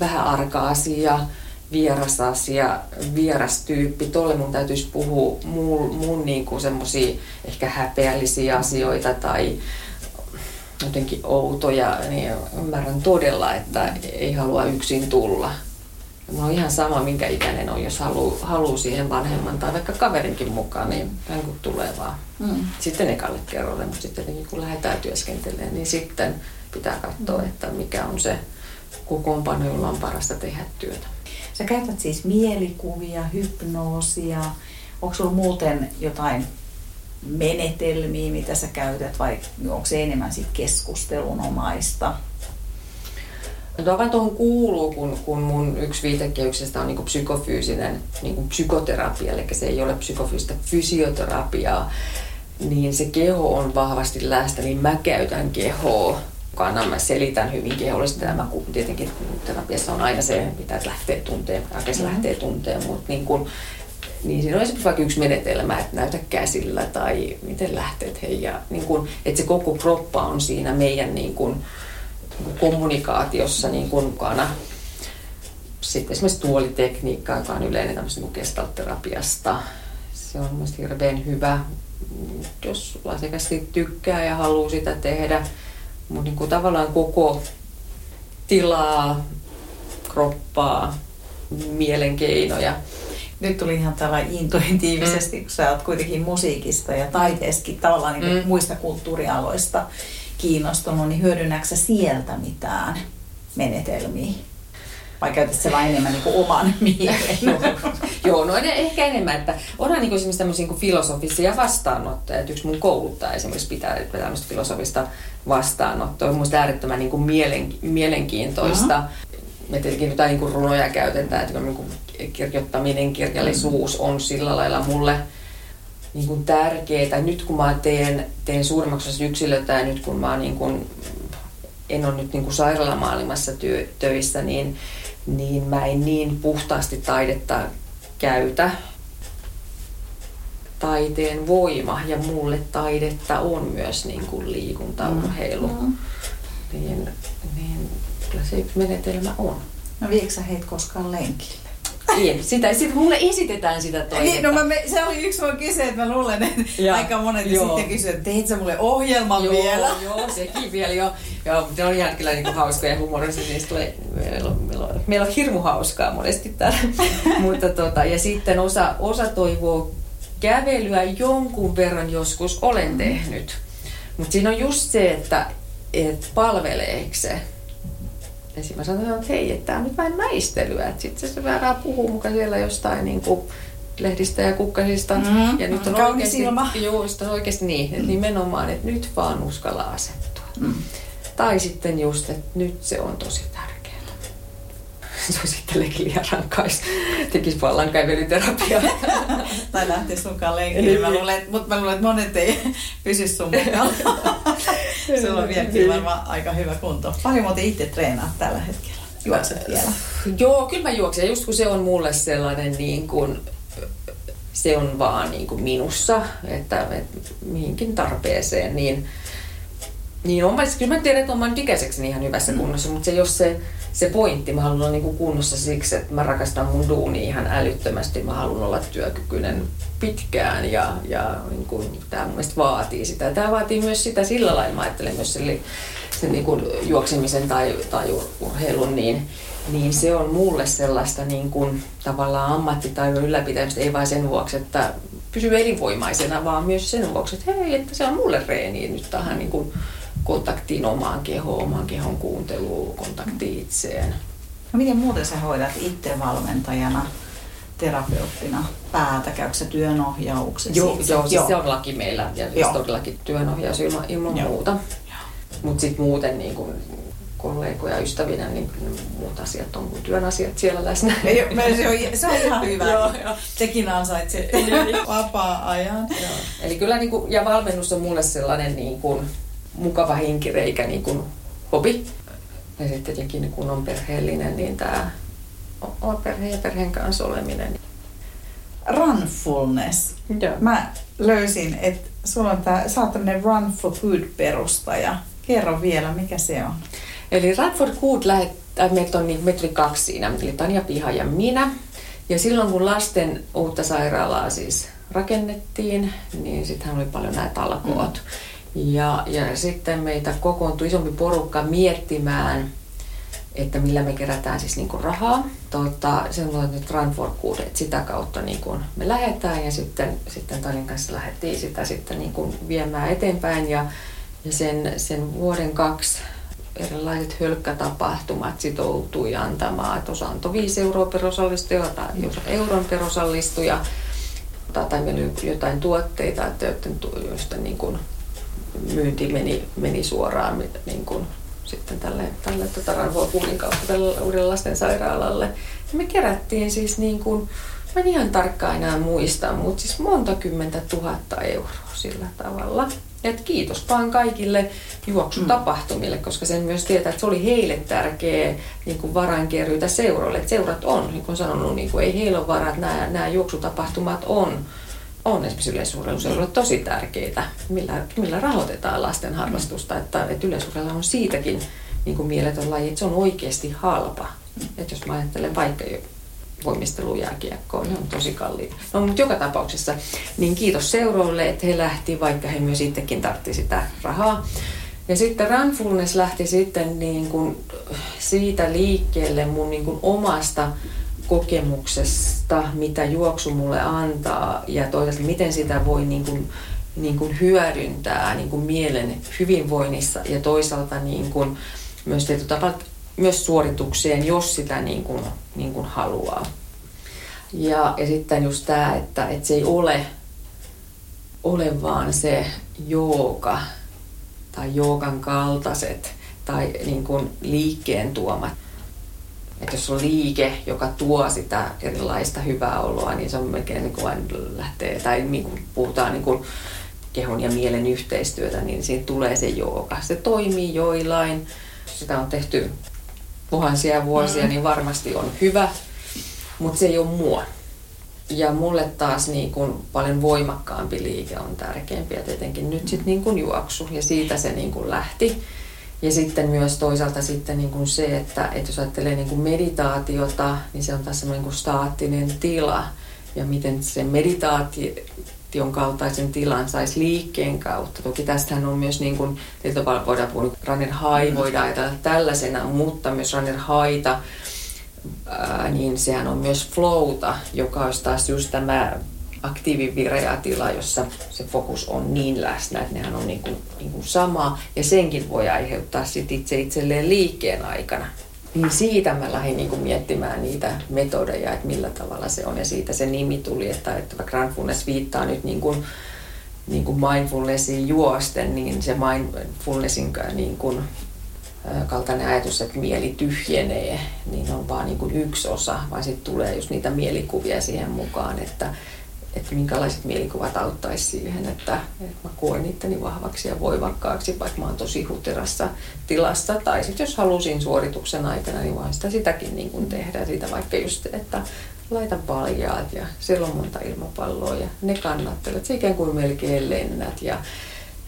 vähän arka asia, vieras asia, vieras tyyppi. Tolle mun täytyisi puhua mun, mun niinku semmosia ehkä häpeällisiä asioita tai jotenkin outoja, niin ymmärrän todella, että ei halua yksin tulla. Mä on ihan sama, minkä ikäinen on, jos haluaa haluu siihen vanhemman tai vaikka kaverinkin mukaan, niin hän kun tulee vaan. Mm. Sitten ekalle kerrolle, mutta sitten kun lähdetään työskentelemään, niin sitten pitää katsoa, mm. että mikä on se kokoonpano, jolla on parasta tehdä työtä. Sä käytät siis mielikuvia, hypnoosia. Onko sulla muuten jotain menetelmiä, mitä sä käytät, vai onko se enemmän sit keskustelunomaista? No tuohon kuuluu, kun, kun mun yksi viitekehyksestä on niin kuin psykofyysinen niin kuin psykoterapia, eli se ei ole psykofyysistä fysioterapiaa, niin se keho on vahvasti läsnä, niin mä käytän kehoa mukana. Mä selitän hyvin kehollisesti. Tämä tietenkin terapiassa on aina se, mitä lähtee tunteen, mm-hmm. lähtee tunteen, mutta niin kun, niin siinä on esimerkiksi vaikka yksi menetelmä, että näytä käsillä tai miten lähteet hei. Ja niin kun, että se koko kroppa on siinä meidän niin kun, niin kun kommunikaatiossa niin kun mukana. Sitten esimerkiksi tuolitekniikka, joka on yleinen tämmöistä niin gestaltterapiasta. Se on mielestäni hirveän hyvä, jos asiakas tykkää ja haluaa sitä tehdä mun niin kuin tavallaan koko tilaa, kroppaa, mielenkeinoja. Nyt tuli ihan tällä intuitiivisesti, mm. kun sä oot kuitenkin musiikista ja taiteestakin tavallaan niin mm. muista kulttuurialoista kiinnostunut, niin hyödynnäksä sieltä mitään menetelmiä? Vai käytät se vain enemmän niin kuin oman mielen? Joo, no ehkä enemmän, että onhan niin esimerkiksi tämmöisiä niin filosofisia vastaanottoja. Että yksi mun kouluttaja esimerkiksi pitää tämmöistä filosofista vastaanottoa. On mielestäni äärettömän niin kuin mielen, mielenkiintoista. Uh-huh. Me tietenkin jotain niin kuin runoja käytetään, että niin kuin kirjoittaminen, kirjallisuus on sillä lailla mulle niin kuin tärkeää. Nyt kun mä teen, teen suurimmaksi yksilötä ja nyt kun mä niin kuin, en ole nyt niin kuin sairaalamaailmassa työ, töissä, niin, niin mä en niin puhtaasti taidetta käytä. Taiteen voima ja mulle taidetta on myös niin kuin liikunta, mm. urheilu. Mm. Niin, niin kyllä se yksi menetelmä on. No viekö heitä koskaan lenkille? Ei, sitä, sit mulle esitetään sitä toivetta. Niin, no mä, me, se oli yksi mun kyse, että mä luulen, että ja, aika monet joo. sitten kysyvät, että teit sä mulle ohjelman joo, vielä? Joo, sekin vielä jo. Joo, ne on ihan kyllä niinku hauskoja ja humorisia, niistä tulee, meillä on, meillä on, meillä on hirmu hauskaa monesti täällä. Mutta tota, ja sitten osa, osa toivoo kävelyä jonkun verran joskus olen mm. tehnyt. Mutta siinä on just se, että et palveleeko se Esimerkiksi mä sanoin, että hei, että tämä on nyt vain väistelyä. Sitten se vähän puhuu mukaan siellä jostain niin kuin lehdistä ja kukkasista. Mm-hmm. Ja nyt on Kaunis oikeasti, ilma. Joo, on oikeasti niin, että nimenomaan, että nyt vaan uskalla asettua. Mm. Tai sitten just, että nyt se on tosi tärkeää. Suositteleekin liian rankkais. Tekisi vallan kävelyterapiaa. tai lähtisi mukaan lenkille. Mä luulen, mutta mä luulen, että monet ei pysy sun mukaan. Sulla on vieläkin varmaan aika hyvä kunto. Paljon muuten itse treenaat tällä hetkellä. Juokset vielä. Joo, kyllä mä juoksen. Just kun se on mulle sellainen niin kuin, se on vaan niin kuin minussa, että, että mihinkin tarpeeseen, niin, niin on, kyllä mä tiedän, että olen ikäiseksi ihan hyvässä mm. kunnossa, mutta se jos se, se pointti, mä haluan olla niin kunnossa siksi, että mä rakastan mun duuni ihan älyttömästi, mä haluan olla työkykyinen pitkään ja, ja niin kuin, tämä mun mielestä vaatii sitä. Tämä vaatii myös sitä sillä lailla, mä ajattelen myös sen, sen niin kuin juoksemisen tai, tai urheilun, niin, niin se on mulle sellaista niin kuin, tavallaan ammattitaidon ylläpitämistä, ei vain sen vuoksi, että pysyy elinvoimaisena, vaan myös sen vuoksi, että hei, että se on mulle reeni nyt tähän niin kuin kontaktiin omaan kehoon, oman kehon kuunteluun, kontaktiin itseen. No miten muuten sä hoidat itse valmentajana, terapeuttina päätä? Käykö työnohjauksessa? Joo, joo, siis joo. se on laki meillä ja joo. todellakin työnohjaus ilman, ilman joo. muuta. Mutta sitten muuten niin kun kollegoja, ystävinä, niin muut asiat on kuin työn asiat siellä läsnä. Ei, se, on, se on ihan hyvä. joo, joo. Tekin ansaitsette vapaa-ajan. Eli kyllä, niin kuin, ja valmennus on mulle sellainen niin kuin, mukava henkireikä niin kuin hobi. Ja sitten tietenkin kun on perheellinen, niin tämä on perheen ja perheen kanssa oleminen. Runfulness. Joo. Mä löysin, että sulla on tää, sä oot Run for Good-perustaja. Kerro vielä, mikä se on. Eli Run for Good lähettää, meitä on niin metri kaksi siinä, eli Tanja Piha ja minä. Ja silloin kun lasten uutta sairaalaa siis rakennettiin, niin sittenhän oli paljon näitä talkoot. Mm. Ja, ja sitten meitä kokoontui isompi porukka miettimään, että millä me kerätään siis niin rahaa. Tota, se on nyt Run for Good, että sitä kautta niin kuin me lähdetään ja sitten, sitten Talin kanssa lähdettiin sitä sitten niin kuin viemään eteenpäin ja, ja sen, sen vuoden kaksi erilaiset hölkkätapahtumat sitoutui antamaan, että osa antoi 5 euroa per osallistuja tai euron per osallistuja tai meillä oli jotain tuotteita, että joista niin kuin myynti meni, meni suoraan niin kuin sitten tälle, tälle tota Ranvoa kautta tälle uudelle lastensairaalalle. Ja me kerättiin siis niin kuin, mä en ihan tarkkaan enää muista, mutta siis monta kymmentä tuhatta euroa sillä tavalla. Et kiitos vaan kaikille juoksutapahtumille, koska sen myös tietää, että se oli heille tärkeä niin kuin varainkerryitä seuroille. Et seurat on, niin kuin sanonut, niin kuin ei heillä ole varaa, että nämä, juoksutapahtumat on on esimerkiksi yleisurheiluseudulle tosi tärkeitä, millä, millä rahoitetaan lasten harrastusta. Että, että yleisurheilu on siitäkin niin kuin mieletön laji, että se on oikeasti halpa. Että jos mä ajattelen vaikka jo voimistelujääkiekkoa, ne on tosi kalliita. No, mutta joka tapauksessa, niin kiitos seuroille, että he lähti, vaikka he myös itsekin tartti sitä rahaa. Ja sitten Runfulness lähti sitten niin kuin siitä liikkeelle mun niin kuin omasta kokemuksesta, mitä juoksu mulle antaa ja toisaalta miten sitä voi niin kuin, niin kuin hyödyntää niin kuin mielen hyvinvoinnissa ja toisaalta niin kuin myös tietyllä myös suoritukseen, jos sitä niin kuin, niin kuin haluaa. Ja, ja sitten just tämä, että, että se ei ole, ole vaan se jooga tai joogan kaltaiset tai niin kuin liikkeen tuomat että jos on liike, joka tuo sitä erilaista hyvää oloa, niin se on melkein niin kuin lähtee, tai niin kuin puhutaan niin kuin kehon ja mielen yhteistyötä, niin siinä tulee se jooga. Se toimii joillain, sitä on tehty tuhansia vuosia, mm. niin varmasti on hyvä, mutta se ei ole mua. Ja mulle taas niin kuin paljon voimakkaampi liike on tärkeämpi ja tietenkin nyt sitten niin kuin juoksu ja siitä se niin kuin lähti. Ja sitten myös toisaalta sitten niin kuin se, että, että jos ajattelee niin kuin meditaatiota, niin se on taas semmoinen kuin staattinen tila. Ja miten se meditaation kaltaisen tilan saisi liikkeen kautta. Toki tästähän on myös, niin kuin, voidaan puhua niin runner high, voidaan ajatella tällaisena, mutta myös runner haita, niin sehän on myös flowta, joka olisi taas just tämä aktiivivireä tila, jossa se fokus on niin läsnä, että nehän on niin kuin, niin kuin sama. Ja senkin voi aiheuttaa sit itse itselleen liikkeen aikana. Niin siitä mä lähdin niin kuin miettimään niitä metodeja, että millä tavalla se on. Ja siitä se nimi tuli, että, että vaikka Grandfulness viittaa nyt niin kuin, niin kuin mindfulnessin juosten, niin se mindfulnessin niin kuin kaltainen ajatus, että mieli tyhjenee, niin on vaan niin kuin yksi osa, vaan sitten tulee just niitä mielikuvia siihen mukaan, että, että minkälaiset mielikuvat auttaisi siihen, että, että mä koen itteni vahvaksi ja voimakkaaksi, vaikka mä oon tosi huterassa tilassa. Tai sitten jos halusin suorituksen aikana, niin vaan sitä sitäkin niin kuin tehdä. Siitä vaikka just, että laita paljaat ja siellä on monta ilmapalloa ja ne kannattelet. Se ikään kuin melkein lennät ja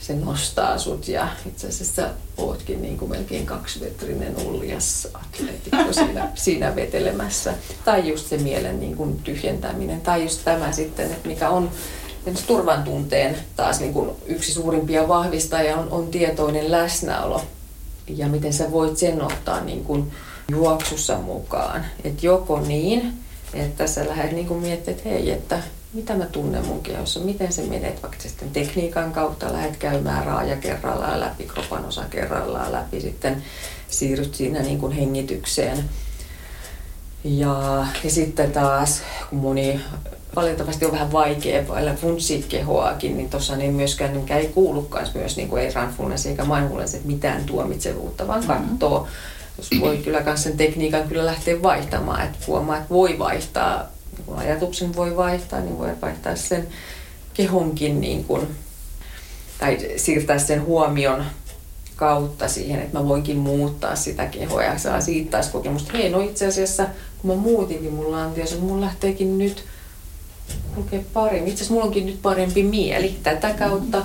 se nostaa sut ja itse asiassa ootkin niin kuin melkein kaksimetrinen uljas atleetikko siinä, siinä vetelemässä. Tai just se mielen niin kuin tyhjentäminen. Tai just tämä sitten, että mikä on turvan tunteen taas niin kuin yksi suurimpia vahvistajia on, on tietoinen läsnäolo. Ja miten sä voit sen ottaa niin kuin juoksussa mukaan. Että joko niin, että sä lähdet niin kuin miettimään, että hei, että mitä mä tunnen mun kehossa, miten se menee, vaikka sitten tekniikan kautta lähdet käymään raaja kerrallaan läpi, kropan osa kerrallaan läpi, sitten siirryt siinä niin kuin hengitykseen. Ja, ja sitten taas, kun moni valitettavasti on vähän vaikea vailla funtsikehoakin, niin tuossa niin myöskään, mikä ei kuulukaan myös, niin kuin ei mindfulness eikä mindfulness, että mitään tuomitsevuutta, vaan mm-hmm. katsoo, jos voi kyllä myös sen tekniikan kyllä lähteä vaihtamaan, että huomaa, että voi vaihtaa kun ajatuksen voi vaihtaa, niin voi vaihtaa sen kehonkin niin kuin, tai siirtää sen huomion kautta siihen, että mä voinkin muuttaa sitä kehoa ja saa siitä taas kokemusta. Hei, no itse asiassa kun mä muutinkin mun lantiossa, mun lähteekin nyt lukee paremmin. Itse asiassa mulla onkin nyt parempi mieli tätä kautta.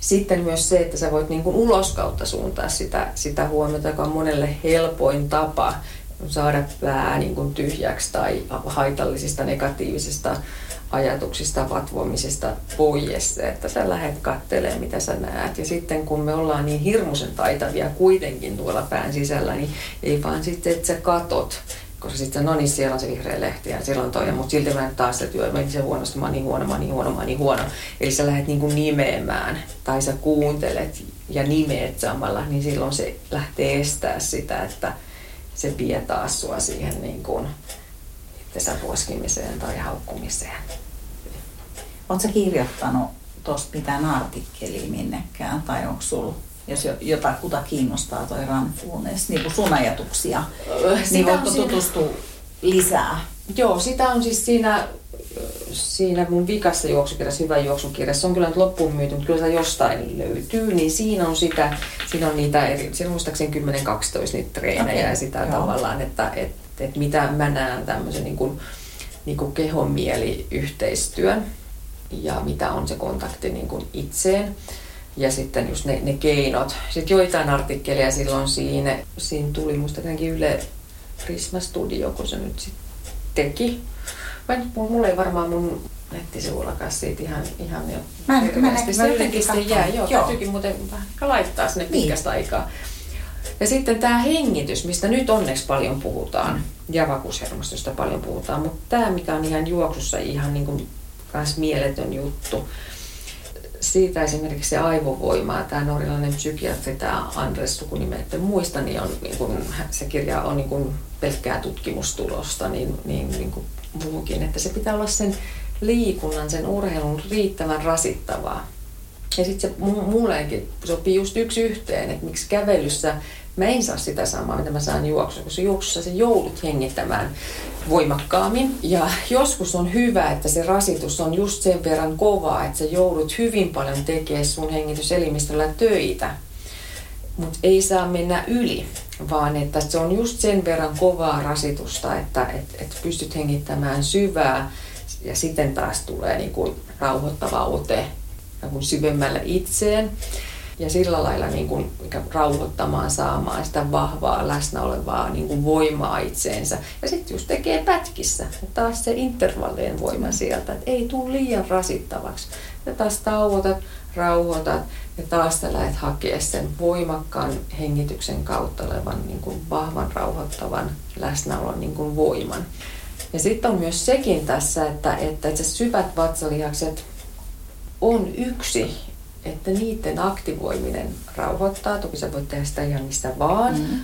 Sitten myös se, että sä voit niin kuin ulos kautta suuntaa sitä, sitä huomiota, joka on monelle helpoin tapa saada pää niin kuin tyhjäksi tai haitallisista negatiivisista ajatuksista, vatvomisesta pois, että sä lähdet kattelemaan, mitä sä näet. Ja sitten kun me ollaan niin hirmuisen taitavia kuitenkin tuolla pään sisällä, niin ei vaan sitten, että sä katot, koska sitten no niin, siellä on se vihreä lehti ja siellä on toi, mutta silti mä en taas se työ, meni se huonosti, mä oon niin huono, mä oon niin huono, mä oon niin huono. Eli sä lähdet niin kuin nimeämään tai sä kuuntelet ja nimeet samalla, niin silloin se lähtee estää sitä, että se vie taas sua siihen niin kuin itsensä poskimiseen tai haukkumiseen. Oletko kirjoittanut tuosta mitään artikkelia minnekään tai onko sulla jos jotakuta kiinnostaa toi Ranfunes, niin kuin sun ajatuksia, Sitä niin voitko tutustua lisää? Joo, sitä on siis siinä siinä mun vikassa juoksukirjassa, hyvä juoksukirjassa, se on kyllä nyt loppuun myyty, mutta kyllä se jostain löytyy, niin siinä on sitä, siinä on niitä eri, siinä on muistaakseni 10-12 niitä treenejä okay. ja sitä Joo. tavallaan, että et, et mitä mä näen tämmöisen niin kuin, niin kuin kehon mieli yhteistyön ja mitä on se kontakti niin kuin itseen. Ja sitten just ne, ne keinot. Sitten joitain artikkeleja silloin siinä, siinä tuli musta Yle Prisma Studio, kun se nyt sitten teki Mä mulla ei varmaan mun nettisivullakaan siitä ihan, ihan jo mä en, mä näin, se jotenkin se jää. Joo, joo. täytyykin muuten vähän laittaa sinne niin. pitkästä aikaa. Ja sitten tämä hengitys, mistä nyt onneksi paljon puhutaan, ja vakuushermostosta paljon puhutaan, mutta tämä, mikä on ihan juoksussa ihan niin kuin kans mieletön juttu, siitä esimerkiksi se aivovoimaa, tämä norjalainen psykiatri, tämä Andres sukunimen, että muista, niin, on, niin kun, se kirja on niin kun pelkkää tutkimustulosta, niin, niin, niin kuin puhukin, että se pitää olla sen liikunnan, sen urheilun riittävän rasittavaa. Ja sitten se mullekin sopii just yksi yhteen, että miksi kävelyssä mä en saa sitä samaa, mitä mä saan juoksussa, koska juoksussa se joudut hengittämään voimakkaammin. Ja joskus on hyvä, että se rasitus on just sen verran kovaa, että sä joudut hyvin paljon tekemään sun hengityselimistöllä töitä. Mutta ei saa mennä yli vaan että se on just sen verran kovaa rasitusta, että et, et pystyt hengittämään syvää ja sitten taas tulee niin kuin rauhoittava ote niin syvemmälle itseen ja sillä lailla niin kuin, rauhoittamaan, saamaan sitä vahvaa läsnä olevaa niin kuin voimaa itseensä. Ja sitten just tekee pätkissä, ja taas se intervallien voima sieltä, että ei tule liian rasittavaksi. Ja taas tauotat, rauhoitat ja taas sä lähdet hakea sen voimakkaan hengityksen kautta olevan niin kuin vahvan rauhoittavan läsnäolon niin kuin voiman. Ja sitten on myös sekin tässä, että, että, että syvät vatsalihakset on yksi, että niiden aktivoiminen rauhoittaa. Toki sä voit tehdä sitä ihan mistä vaan. Mm.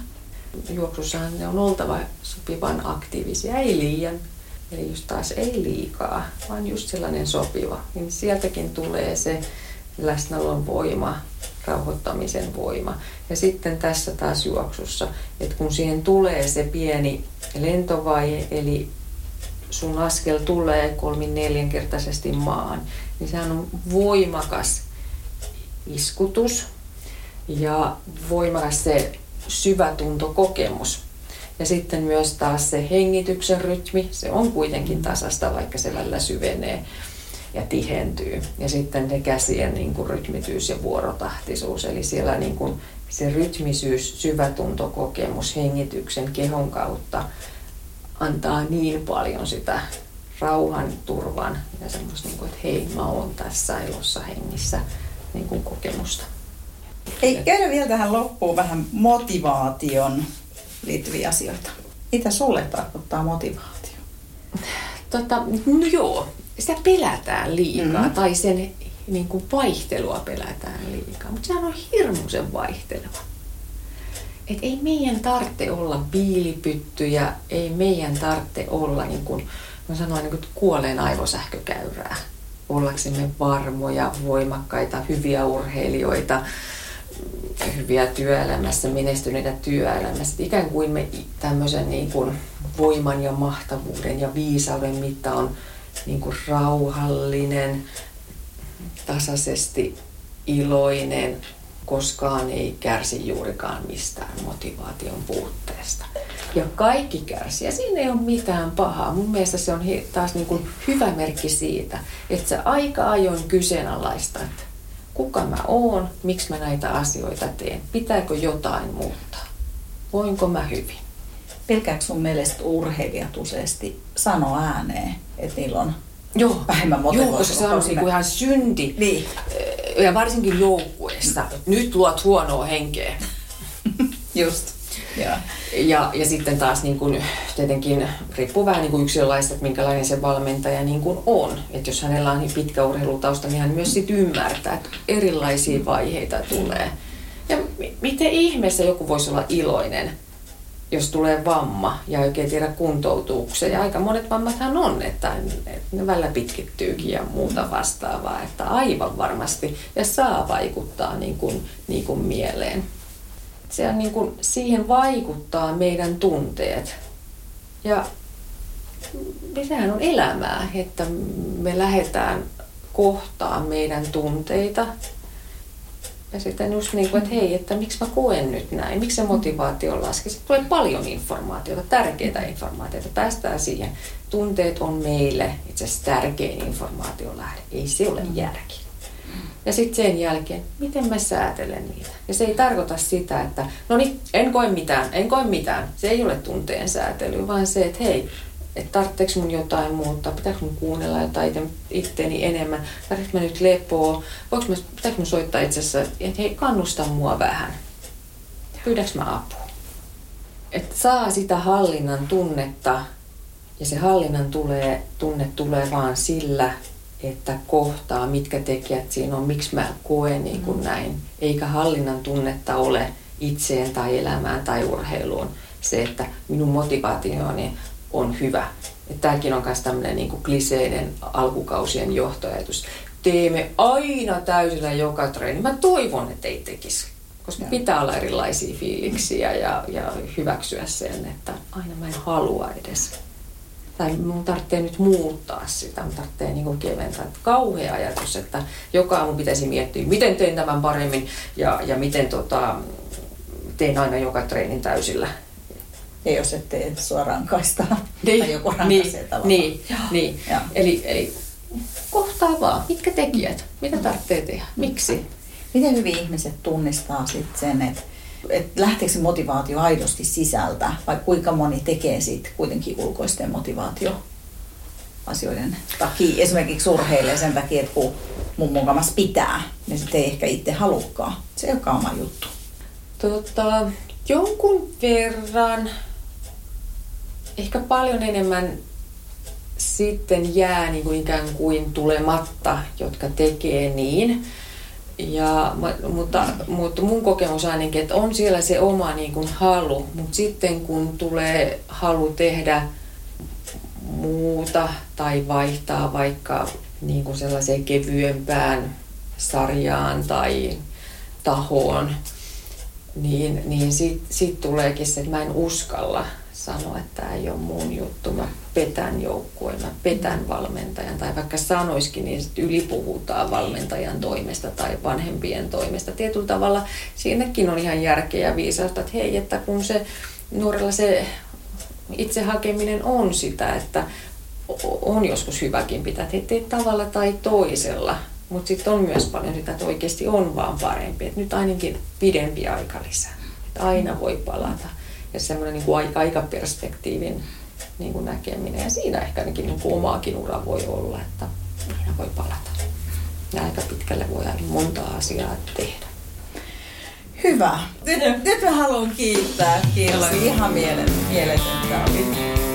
Juoksussahan ne on oltava sopivan aktiivisia, ei liian. Eli just taas ei liikaa, vaan just sellainen sopiva. Niin sieltäkin tulee se läsnäolon voima rauhoittamisen voima. Ja sitten tässä taas juoksussa, että kun siihen tulee se pieni lentovaihe, eli sun askel tulee kolmin neljänkertaisesti maan, niin sehän on voimakas iskutus ja voimakas se syvätuntokokemus. Ja sitten myös taas se hengityksen rytmi, se on kuitenkin tasasta, vaikka se välillä syvenee ja tihentyy. Ja sitten ne käsien niin kuin rytmityys ja vuorotahtisuus, eli siellä niin kuin se rytmisyys, syvätuntokokemus hengityksen kehon kautta antaa niin paljon sitä rauhan, turvan ja semmoista, niin kuin, että hei, mä oon tässä elossa hengissä niin kuin kokemusta. Ei, käydä vielä tähän loppuun vähän motivaation liittyviä asioita. Mitä sulle tarkoittaa motivaatio? Tota, no joo, sitä pelätään liikaa, mm. tai sen niin kuin vaihtelua pelätään liikaa, mutta sehän on hirmuisen vaihteleva. Et ei meidän tarvitse olla piilipyttyjä, ei meidän tarvitse olla, niin kuin, mä sanoin, niin kuin kuolleen aivosähkökäyrää. Ollaksemme varmoja, voimakkaita, hyviä urheilijoita, hyviä työelämässä, menestyneitä työelämässä. Ikään kuin me tämmöisen niin kuin voiman ja mahtavuuden ja viisauden mitta on niin kuin rauhallinen, tasaisesti iloinen, koskaan ei kärsi juurikaan mistään motivaation puutteesta. Ja kaikki kärsii, ja siinä ei ole mitään pahaa. Mun mielestä se on taas niin kuin hyvä merkki siitä, että sä aika ajoin kyseenalaistat, kuka mä oon, miksi mä näitä asioita teen, pitääkö jotain muuttaa, voinko mä hyvin. Pelkääkö sun mielestä urheilijat useasti sanoa ääneen, että niillä on Joo. vähemmän motivoitua? Joo, koska se on niinku ihan synti. Niin. Ja varsinkin joukkueessa. Nyt luot huonoa henkeä. Just. Ja. Ja, ja sitten taas niin kuin, tietenkin riippuu vähän niin kuin yksilölaista, että minkälainen se valmentaja niin kuin on. Että jos hänellä on niin pitkä urheilutausta, niin hän myös sit ymmärtää, että erilaisia vaiheita tulee. Ja m- miten ihmeessä joku voisi olla iloinen, jos tulee vamma ja ei oikein tiedä kuntoutuuksia. Ja aika monet vammathan on, että ne välillä pitkittyykin ja muuta vastaavaa. Että aivan varmasti ja saa vaikuttaa niin kuin, niin kuin mieleen se on niin kuin, siihen vaikuttaa meidän tunteet. Ja sehän on elämää, että me lähdetään kohtaa meidän tunteita. Ja sitten just niin kuin, että hei, että miksi mä koen nyt näin, miksi se motivaatio laski. Sitten tulee paljon informaatiota, tärkeää informaatiota. Päästään siihen. Tunteet on meille itse asiassa tärkein informaation lähde. Ei se ole järki. Ja sitten sen jälkeen, miten mä säätelen niitä. Ja se ei tarkoita sitä, että no niin, en koe mitään, en koe mitään. Se ei ole tunteen säätely, vaan se, että hei, että tarvitseeko mun jotain muuttaa, pitääkö mun kuunnella jotain itteeni enemmän, tarvitseeko mä nyt lepoa, voiko mä, pitääkö mun soittaa itse asiassa, että hei, kannusta mua vähän, pyydäks mä apua. Että saa sitä hallinnan tunnetta, ja se hallinnan tulee, tunne tulee vaan sillä, että kohtaa, mitkä tekijät siinä on, miksi mä koen niin kuin näin. Eikä hallinnan tunnetta ole itseen tai elämään tai urheiluun. Se, että minun motivaationi on hyvä. tämäkin on myös tämmöinen niin kuin kliseinen alkukausien johtoajatus. Teemme aina täysillä joka treeni. Mä toivon, että ei tekisi. Koska pitää olla erilaisia fiiliksiä ja, ja hyväksyä sen, että aina mä en halua edes tai mun tarvitsee nyt muuttaa sitä, mun tarvitsee niin keventää. Kauhea ajatus, että joka aamu pitäisi miettiä, miten teen tämän paremmin ja, ja miten tota, teen aina joka treenin täysillä. Ja jos et tee sua rankaista niin, tai joku niin, niin, niin. Eli, eli kohtaa vaan, mitkä tekijät, mitä tarvitsee tehdä, miksi. Miten hyvin ihmiset tunnistaa sitten sen, että että lähteekö se motivaatio aidosti sisältä vai kuinka moni tekee siitä kuitenkin ulkoisten motivaatio asioiden takia. Esimerkiksi urheilee sen takia, että kun mun mukamas pitää, niin sitten ei ehkä itse halukkaan. Se ei olekaan oma juttu. Tota, jonkun verran, ehkä paljon enemmän sitten jää niin kuin ikään kuin tulematta, jotka tekee niin. Ja, mutta, mutta mun kokemus ainakin, että on siellä se oma niin kuin halu, mutta sitten kun tulee halu tehdä muuta tai vaihtaa vaikka niin kuin sellaiseen kevyempään sarjaan tai, tahoon, niin, niin siitä sit tuleekin se, että mä en uskalla sanoa, että tämä ei ole mun juttu. Mä petän joukkueen, mä petän valmentajan. Tai vaikka sanoiskin, niin sitten ylipuhutaan valmentajan toimesta tai vanhempien toimesta. Tietyllä tavalla siinäkin on ihan järkeä ja viisausta, että hei, että kun se nuorella se itse hakeminen on sitä, että on joskus hyväkin pitää, että tavalla tai toisella. Mutta sitten on myös paljon sitä, että oikeasti on vaan parempi. Että nyt ainakin pidempi aika lisää. Että aina voi palata. Ja semmoinen niin kuin aikaperspektiivin niin kuin näkeminen. Ja siinä ehkä ainakin niin kuin omaakin ura voi olla, että aina voi palata. Ja aika pitkälle voi aina monta asiaa tehdä. Hyvä. Nyt, nyt mä haluan kiittää Kirsi ihan mieletöntä. Oli